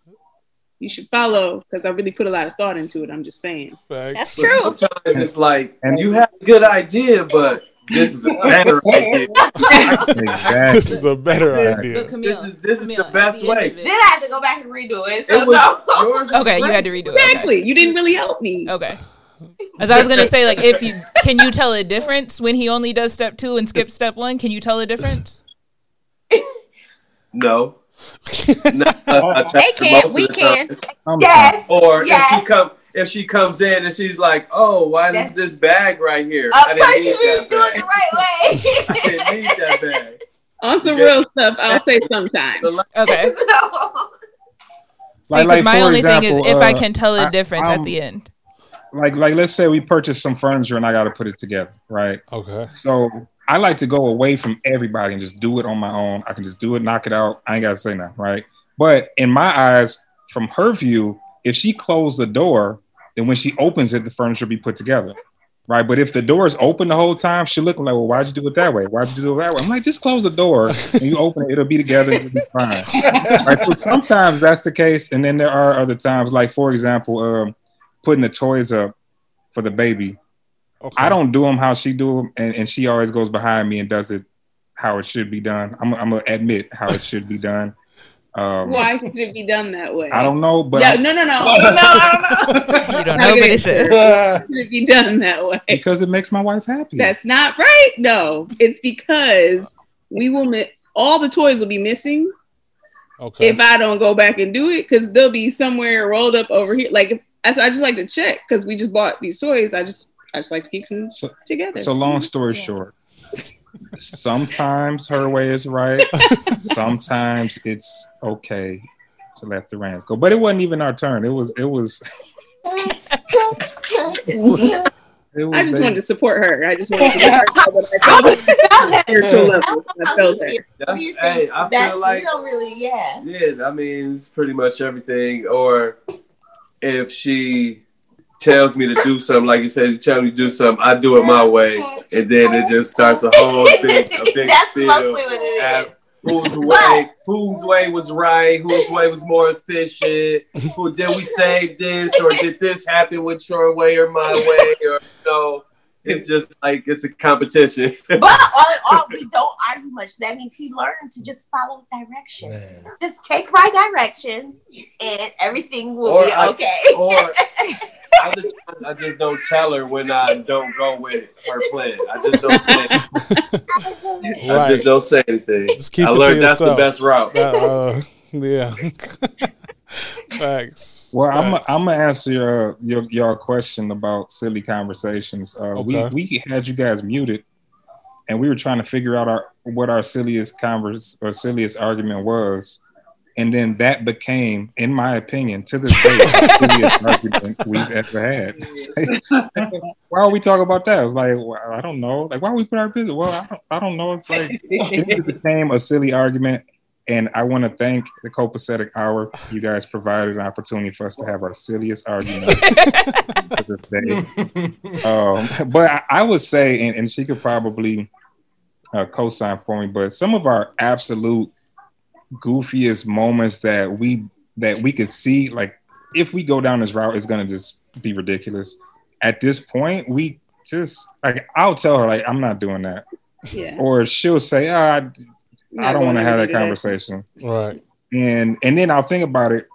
you should follow because I really put a lot of thought into it. I'm just saying. That's true. sometimes it's like and you have a good idea, but *laughs* *laughs* this is a better idea. exactly. this is a better But idea. Camille, This is this is the best the way. Then I had to go back and redo it. So It was no. yours. was Okay, you had to redo it. Okay. Exactly. You didn't really help me. Okay. *laughs* As I was gonna say, like, if you can you tell a difference when he only does step two and skips step one? Can you tell a difference? No. No, I- I They can't, we can. time. I'm Yes. Or Yes. if she come if she comes in and she's like, "Oh, why That's- is this bag right here? I didn't need didn't that do it the bag. right *laughs* I way. didn't need that bag." On some Okay. real stuff, I'll say sometimes. The la- Okay. *laughs* no. See, 'cause my for only thing is example, if I uh, can tell the difference I'm- at the end. like like let's say we purchase some furniture and I got to put it together, right? Okay. So I like to go away from everybody and just do it on my own. I can just do it, knock it out. I ain't got to say nothing, right? But in my eyes, from her view, if she closed the door, then when she opens it, the furniture will be put together, right? But if the door is open the whole time, she'll look like, well, why'd you do it that way? Why'd you do it that way? I'm like, just close the door and you open it, it'll be together, it'll be fine. *laughs* right? So sometimes that's the case, and then there are other times, like for example, um, putting the toys up for the baby. Okay. I don't do them how she do them, and, and she always goes behind me and does it how it should be done. I'm, I'm gonna admit how it should be done. Um, Why should it be done that way? I don't know, but yeah, I'm- no, no, no, no, I don't know. You don't know, *laughs* but it should. answer. Should it be done that way? because it makes my wife happy. That's not right. No, it's because we will mi- all the toys will be missing Okay. if I don't go back and do it because they'll be somewhere rolled up over here. Like if, I, I just like to check because we just bought these toys. I just I just like to keep them So, together. so long story short, sometimes her way is right. sometimes it's okay to let the reins go. But it wasn't even our turn. It was. It was. It was I just they- wanted to support her. I just wanted to let her know that I felt *laughs* her spiritual level. I felt her. What do you That's- hey, think? I feel like- you don't really, yeah. Yeah, I mean, it's pretty much everything. Or if she tells me to do something, like you said, you tell me to do something, I do it my way, and then it just starts a whole *laughs* big, a big That's spiel. mostly what it is. Whose way? Whose way was right? Whose way was more efficient? Who did we save this, or did this happen with your way or my way? Or you know, it's just like it's a competition. *laughs* But all in all, we don't argue much. That means he learned to just follow directions. Man. Just take my directions, and everything will Or be I- okay. or *laughs* other times I just don't tell her when I don't go with her plan. I just don't say. I Right. just don't say anything. Just keep I it to learned that's the best route. That, uh, *laughs* yeah. Facts. Well, I'm I'm gonna answer your your your question about silly conversations. Uh, Okay. We we had you guys muted, and we were trying to figure out our what our silliest converse or silliest argument was, and then that became, in my opinion, to this day, the *laughs* silliest argument we've ever had. *laughs* why are we talking about that? It's like well, I don't know. Like why we put our business? Well, I don't, I don't know. It's like *laughs* it became a silly argument. And I want to thank the copacetic hour. You guys provided an opportunity for us to have our silliest argument *laughs* to this day. Um, but I, I would say, and, and she could probably uh, co-sign for me, but some of our absolute goofiest moments that we that we could see, like if we go down this route, it's gonna just be ridiculous. At this point, we just like I'll tell her like I'm not doing that, Yeah. or she'll say, ah, I, I don't want to have do that that. conversation, Right. and and then I'll think about it,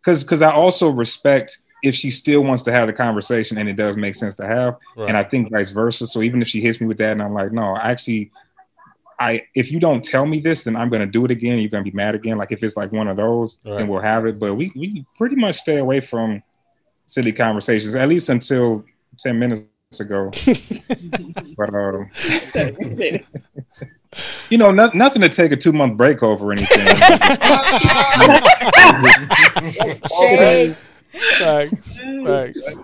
because because I also respect if she still wants to have the conversation and it does make sense to have, Right. and I think vice versa. So even if she hits me with that, and I'm like, no, I actually. I if you don't tell me this, then I'm gonna do it again. You're gonna be mad again. Like if it's like one of those, Right. then we'll have it. But we we pretty much stay away from silly conversations, at least until ten minutes ago. *laughs* but um, *laughs* you know, no, nothing to take a two month break over or anything. *laughs* Shade. Facts. Facts.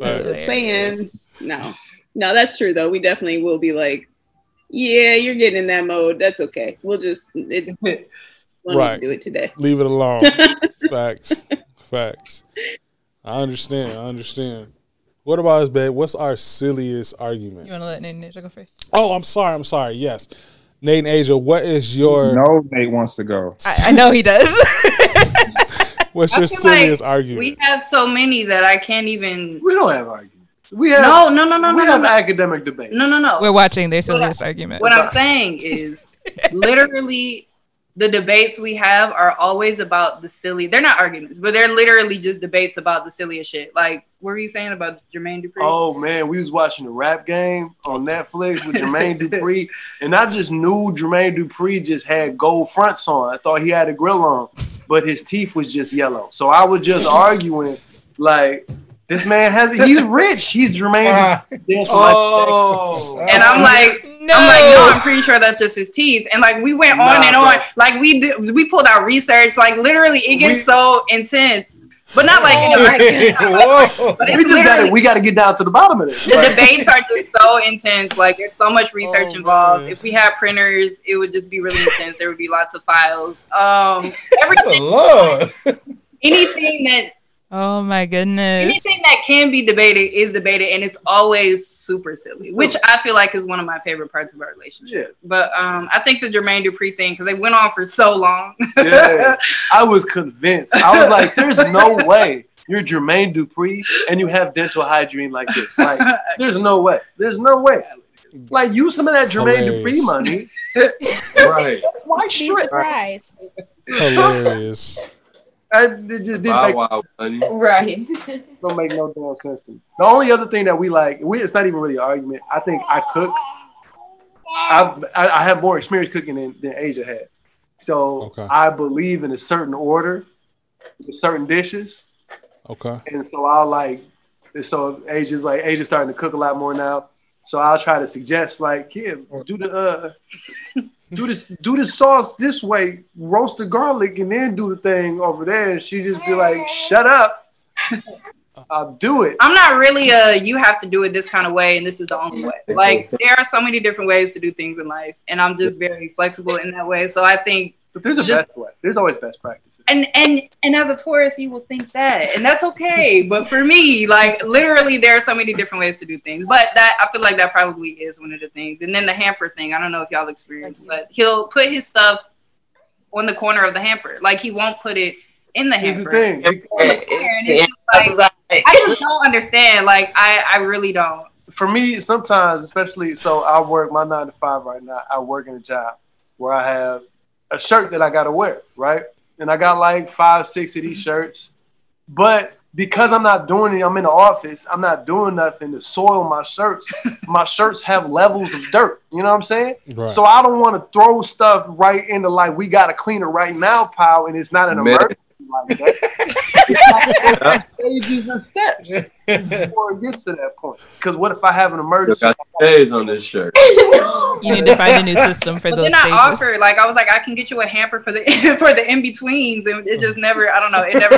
Facts. Just saying. No. No, that's true though. We definitely will be like, yeah, you're getting in that mode. That's okay. We'll just it, *laughs* let Right. do it today. Leave it alone. *laughs* Facts. Facts. I understand. I understand. What about us, babe? What's our silliest argument? You want to let Nate and go first? Oh, I'm sorry. I'm sorry. Yes. Nate and Asia, what is your no, Nate wants to go. I, I know he does. *laughs* *laughs* what's I your feel like silliest argument? We have so many that I can't even. We don't have arguments. We have No, no, no, no, we no, have no. academic debate. No, no, no. We're watching their What I- argument. What I'm saying is, *laughs* literally, the debates we have are always about the silly. They're not arguments, but they're literally just debates about the silliest shit. Like, what were you saying about Jermaine Dupri? Oh man, we was watching the rap game on Netflix with Jermaine *laughs* Dupri, and I just knew Jermaine Dupri just had gold fronts on. I thought he had a grill on, but his teeth was just yellow. So I was just *laughs* arguing like. This man has he's rich. He's Jermaine. Dupri. Oh. oh. And I'm like, no. I'm like, no, I'm pretty sure that's just his teeth. And like, we went on Nah, and bro. on. Like, we did, we pulled out research. Like, literally, it gets We- so intense. But not like in a *laughs* Whoa. But we just got to we got to get down to the bottom of this. the Like, debates are just so intense. Like there's so much research Oh, involved. man. If we had printers, it would just be really intense. There would be lots of files. Um, *laughs* everything, Lord. *laughs* anything that Oh my goodness. anything that can be debated is debated, and it's always super silly, which I feel like is one of my favorite parts of our relationship. But um, I think the Jermaine Dupri thing because they went on for so long. yeah, I was convinced. I was like, "There's no way you're Jermaine Dupri and you have dental hygiene like this. Like, *laughs* there's no way. There's no way. Like, use some of that Jermaine Hilarious. Dupri money. *laughs* Right. Why Be strip? surprised. Hilarious. I, it just didn't Wow, make, wow, honey. Right. *laughs* don't make no damn sense to me. The only other thing that we like, we, it's not even really an argument. I think I cook. I, I, I have more experience cooking than, than Asia had. So Okay. I believe in a certain order, with certain dishes. Okay. And so I'll like, and so Asia's like, Asia's starting to cook a lot more now. So I'll try to suggest like, kid, do the uh, do this, do the sauce this way, roast the garlic, and then do the thing over there. And she just be like, shut up, *laughs* I'll do it. I'm not really a you have to do it this kind of way and this is the only way. Like there are so many different ways to do things in life, and I'm just very flexible in that way. So I think But there's a Just- best way. There's always best practices. and and and as a Taurus, you will think that, and that's okay. But for me, like literally, there are so many different ways to do things. But that I feel like that probably is one of the things. And then the hamper thing, I don't know if y'all experienced, but he'll put his stuff on the corner of the hamper. Like he won't put it in the Here's the hamper. thing. And it's like I just don't understand. Like I I really don't. For me, sometimes, especially, so I work my nine to five right now. I work in a job where I have a shirt that I got to wear, right? And I got like five, six of these mm-hmm. shirts. But because I'm not doing it, I'm in the office, I'm not doing nothing to soil my shirts. *laughs* my shirts have levels of dirt. You know what I'm saying? Right. So I don't want to throw stuff right into like, we got to clean it right now pal, and it's not an Man. emergency like that. *laughs* It's *laughs* like stages and steps *laughs* before it gets to that point. Because what if I have an You emergency? got J's on this shirt. *laughs* You need to find a new system for But those then I stages. offered, like, I was like, I can get you a hamper for the for the in betweens, and it just never. I don't know. It never.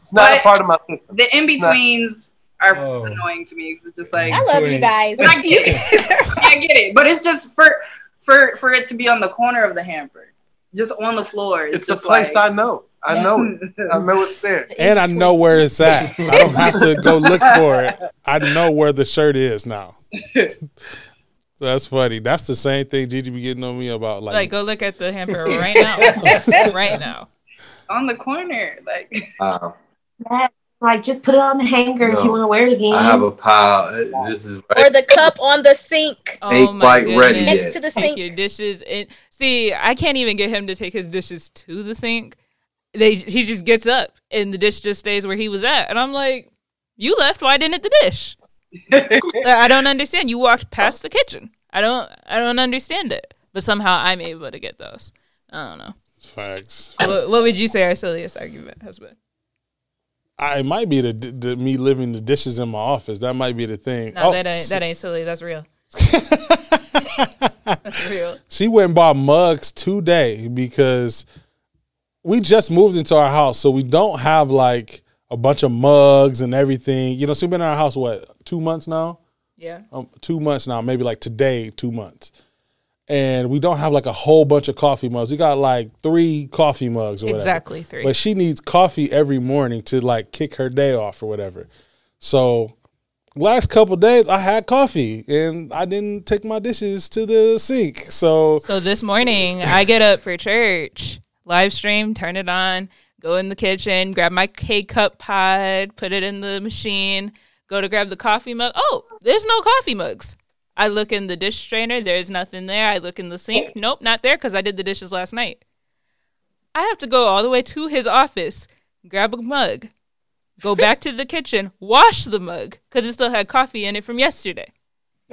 It's not a part of my system. the in betweens are Oh. annoying to me. It's just like I love you guys. I, you, I get it, but it's just for for for it to be on the corner of the hamper, just on the floor. It's, It's a just place like, I know. I know it. I know it's there. *laughs* And I know where it's at. I don't have to go look for it. I know where the shirt is now. *laughs* That's funny. That's the same thing Gigi be getting on me about. Like, Like, go look at the hamper right now. *laughs* right now. on the corner. Like Wow. that. Like, just put it on the hanger if you want to wear it again. I have a pile. Uh, this is Or the cup on the sink. Oh Ain't quite ready Next to the sink. Take sink. your dishes and see. I can't even get him to take his dishes to the sink. They he just gets up and the dish just stays where he was at, and I'm like, "You left. Why didn't it the dish?" *laughs* I don't understand. You walked past the kitchen. I don't. I don't understand it. But somehow I'm able to get those. I don't know. Facts. What, what would you say our silliest argument has been? I, it might be the, the me leaving the dishes in my office. That might be the thing. No, Oh, that ain't that ain't silly. That's real. *laughs* That's real. She went and bought mugs today because we just moved into our house, so we don't have like a bunch of mugs and everything. You know, so we've been in our house what two months now. Yeah. um, two months now, maybe like today, two months. And we don't have like a whole bunch of coffee mugs. We got like three coffee mugs or whatever. Exactly three. But she needs coffee every morning to like kick her day off or whatever. So last couple days I had coffee and I didn't take my dishes to the sink. So So this morning, I get up for church, live stream, turn it on, go in the kitchen, grab my K cup pod, put it in the machine, go to grab the coffee mug. Oh, there's no coffee mugs. I look in the dish strainer, there's nothing there. I look in the sink, oh. nope, not there because I did the dishes last night. I have to go all the way to his office, grab a mug, go *laughs* back to the kitchen, wash the mug because it still had coffee in it from yesterday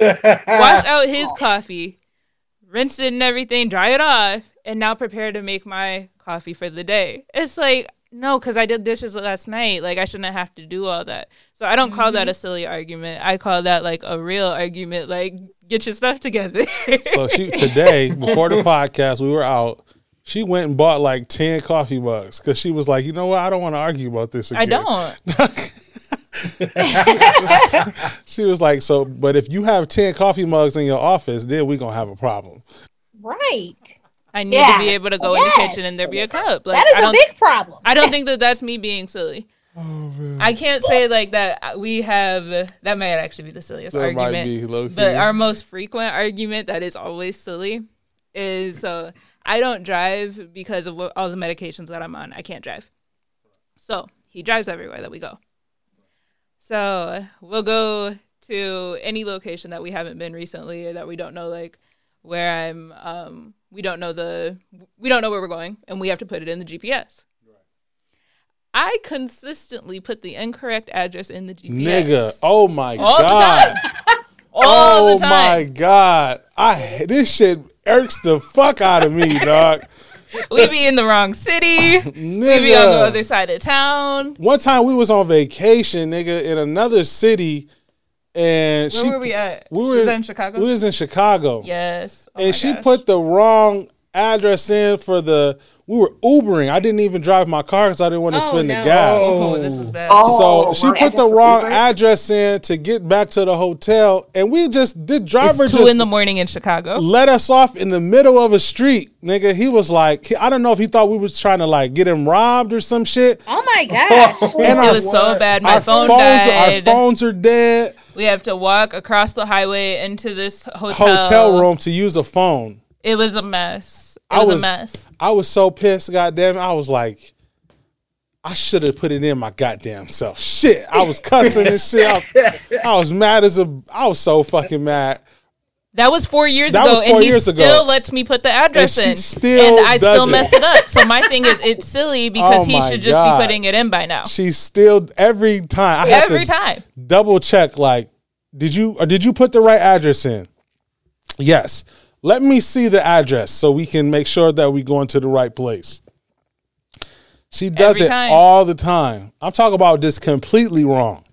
*laughs* wash out his coffee, rinse it and everything, dry it off, and now prepare to make my coffee for the day. It's like, no, because I did dishes last night. Like, I shouldn't have to do all that. So I don't call that mm-hmm. a silly argument. I call that like a real argument. Like, get your stuff together. so she today, before the podcast, we were out. She went and bought like 10 coffee mugs because she was like, you know what? I don't want to argue about this I don't. *laughs* she was like, so, but if you have 10 coffee mugs in your office, then we're going to have a problem. Right. I need Yeah. to be able to go in the kitchen and there be a cup. Like, that is I a don't, big problem. I don't think that that's me being silly. I can't say like that. We have that might actually be the silliest That might argument, be but our most frequent argument that is always silly is so I don't drive because of what, all the medications that I'm on. I can't drive, so he drives everywhere that we go. So we'll go to any location that we haven't been recently or that we don't know, like where I'm. Um, we don't know the we don't know where we're going, and we have to put it in the GPS. I consistently put the incorrect address in the GPS. Nigga, oh my god. All the God. time. *laughs* All oh the time. Oh my God. I This shit irks the fuck out of me, *laughs* dog. We be in the wrong city. *laughs* We be on the other side of town. One time we was on vacation, nigga, in another city, and Where she were we at? We were was in Chicago? We was in Chicago. Yes. Oh and she gosh. put the wrong address in for the. We were Ubering. I didn't even drive my car because I didn't want to Oh, spend no. the gas. Oh, this is oh. bad. so Oh, she put the wrong Uber? address in to get back to the hotel, and we just the driver It's two just in the morning in Chicago. let us off in the middle of a street, nigga. He was like, he- I don't know if he thought we was trying to like get him robbed or some shit. Oh my *laughs* gosh. and It was so bad. My our phone phones, died. Our phones are dead. We have to walk across the highway into this hotel. Hotel room to use a phone. It was a mess. It I was, was a mess. I was so pissed. Goddamn, it. I was like, I should have put it in my goddamn self. Shit, I was cussing and shit. I was, I was mad as a. I was so fucking mad. That was four years That ago, was four and he still ago. lets me put the address And she in, still and I still it. mess it up. So my thing is, it's silly *laughs* because Oh he should just God. be putting it in by now. She still every time. I have Every to time. double check. Like, did you or did you put the right address in? Yes. Let me see the address so we can make sure that we going to the right place. She does Every it time. all the time. I'm talking about this completely wrong.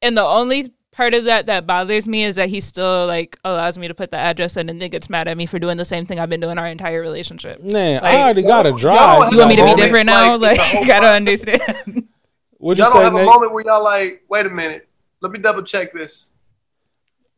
And the only part of that that bothers me is that he still like allows me to put the address in and then gets mad at me for doing the same thing I've been doing our entire relationship. Man, Like, I already got a drive. You want me to be different now? like, Like, in the whole *laughs* gotta understand. What'd you Y'all say, don't have Nate? a moment where y'all like, wait a minute, let me double check this.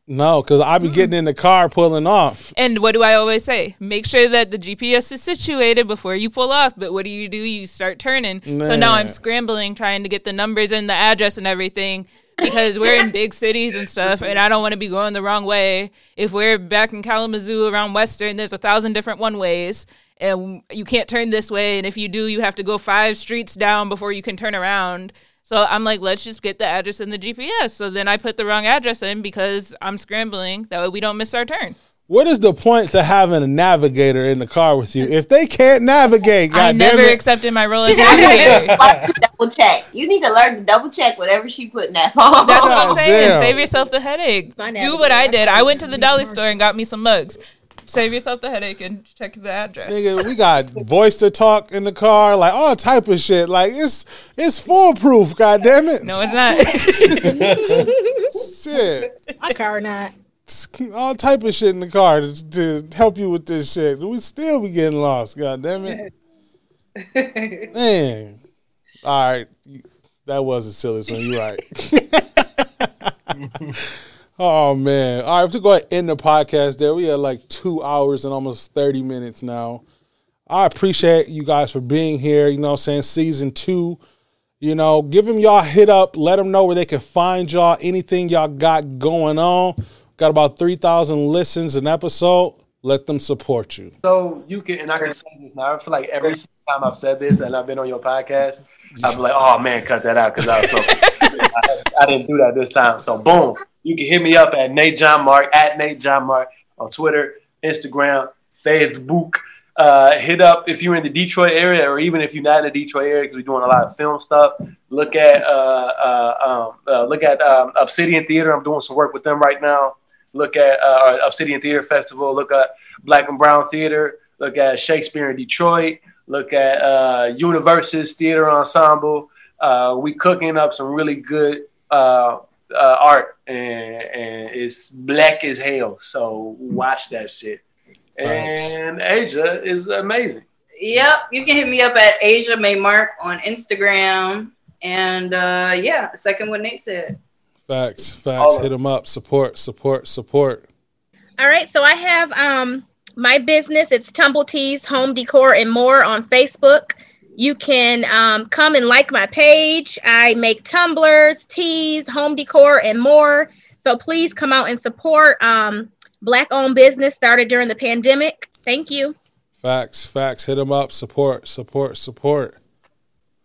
No, because I be getting in the car pulling off. And what do I always say? Make sure that the GPS is situated before you pull off. But what do you do? You start turning. So now I'm scrambling trying to get the numbers and the address and everything because we're in big cities and stuff, and I don't want to be going the wrong way. If we're back in Kalamazoo around Western, there's a thousand different one ways. And you can't turn this way, and if you do, you have to go five streets down before you can turn around. So I'm like, let's just get the address in the GPS. So then I put the wrong address in because I'm scrambling. That way we don't miss our turn. What is the point to having a navigator in the car with you if they can't navigate? I God never damn it. accepted my role as navigator. *laughs* to double check. You need to learn to double check whatever she put in that phone. That's what I'm saying. damn. Save yourself the headache. Do what I did. I went to the dollar store and got me some mugs. Save yourself the headache and check the address. Nigga, we got voice to talk in the car, like all type of shit. Like it's it's foolproof. God damn it. No, it's not. *laughs* shit. My car not. all type of shit in the car to, to help you with this shit. We still be getting lost. God damn it, *laughs* man. All right, that was a silly one. You're right. *laughs* oh man. All right, to go ahead and end the podcast there. We had like two hours and almost thirty minutes now. I appreciate you guys for being here. You know, what I'm saying season two. You know, give them y'all hit up. Let them know where they can find y'all. Anything y'all got going on. Got about three thousand listens an episode. Let them support you. So you can, and I can say this now. I feel like every single time I've said this and I've been on your podcast, I'm like, oh man, cut that out because I was so. I, *laughs* I didn't do that this time. So boom, you can hit me up at Nate John Mark at Nate John Mark on Twitter, Instagram, Facebook. Uh, hit up if you're in the Detroit area, or even if you're not in the Detroit area, because we're doing a lot of film stuff. Look at uh, uh, um, uh, look at um, Obsidian Theater. I'm doing some work with them right now. Look at uh, Obsidian Theater Festival. Look at Black and Brown Theater. Look at Shakespeare in Detroit. Look at uh, Universes Theater Ensemble. Uh, we cooking up some really good uh, art, and, and it's black as hell. So watch that shit. And Asia is amazing. Yep, you can hit me up at Asia May Mark on Instagram. And uh, yeah, second what Nate said. Facts, facts. Hit them up. Support, support, support. All right, so I have um my business. It's Tumble Tees Home Decor and More on Facebook. You can um, come and like my page. I make tumblers, tees, home decor, and more. So please come out and support um, black-owned business started during the pandemic. Thank you. Facts, facts. Hit them up. Support, support, support.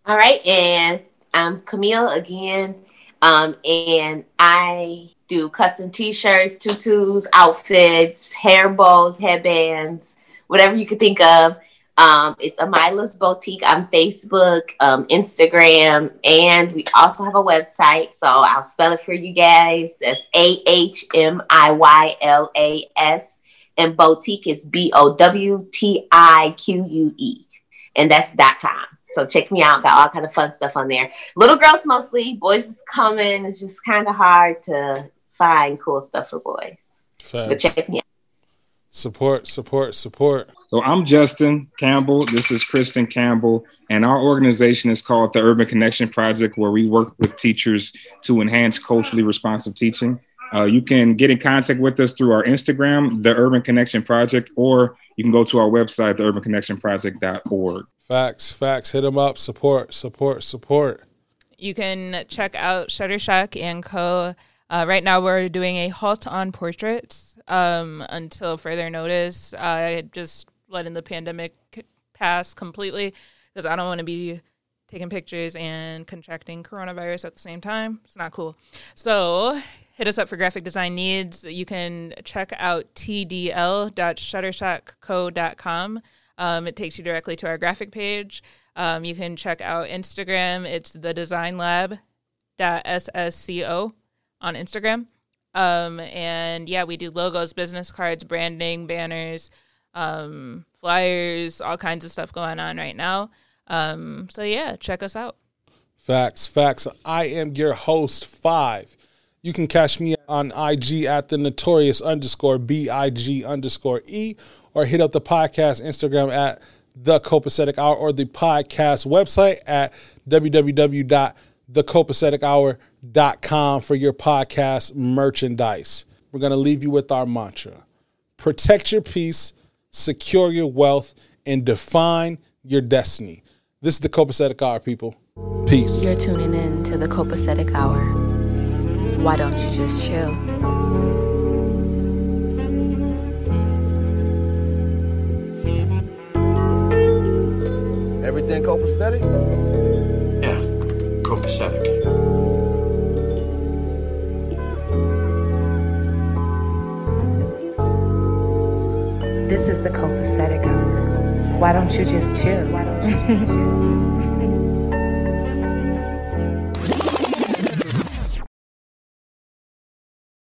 All right, and I'm Camille again, um, and I do custom T-shirts, tutus, outfits, hair bows, headbands, whatever you could think of. Um, it's Ahmiyla's Bowtique on Facebook, um, Instagram, and we also have a website. So I'll spell it for you guys. That's A H M I Y L A S, and boutique is B O W T I Q U E, and that's dot com. So check me out. Got all kind of fun stuff on there. Little girls mostly. Boys is coming. It's just kind of hard to find cool stuff for boys. But Facts. check me out. Support, support, support. So I'm Justin Campbell. This is Kristen Campbell, and our organization is called the Urban Connection Project, where we work with teachers to enhance culturally responsive teaching. Uh, you can get in contact with us through our Instagram, the Urban Connection Project, or you can go to our website, theurbanconnectionproject.org. Facts, facts. Hit them up. Support, support, support. You can check out Shutterstock and Co. Uh, right now, we're doing a halt on portraits um, until further notice. I just letting the pandemic pass completely because I don't want to be taking pictures and contracting coronavirus at the same time. It's not cool. So hit us up for graphic design needs. You can check out tdl.shutterstockco.com. Um, it takes you directly to our graphic page. Um, you can check out Instagram. It's the Design Lab SSCO on Instagram. Um, and yeah, we do logos, business cards, branding, banners, um, flyers, all kinds of stuff going on right now. Um, so yeah, check us out. Facts, facts. I am your host, Five. You can catch me on IG at the notorious underscore BIG underscore E or hit up the podcast Instagram at the Copacetic Hour or the podcast website at www.thecopacetichour.com for your podcast merchandise. We're going to leave you with our mantra protect your peace, secure your wealth, and define your destiny. This is the Copacetic Hour, people. Peace. You're tuning in to the Copacetic Hour. Why don't you just chill? Everything copacetic? Yeah, copacetic. copacetic. This is the copacetic hour. Why don't you just chill? Why don't you just chill? *laughs*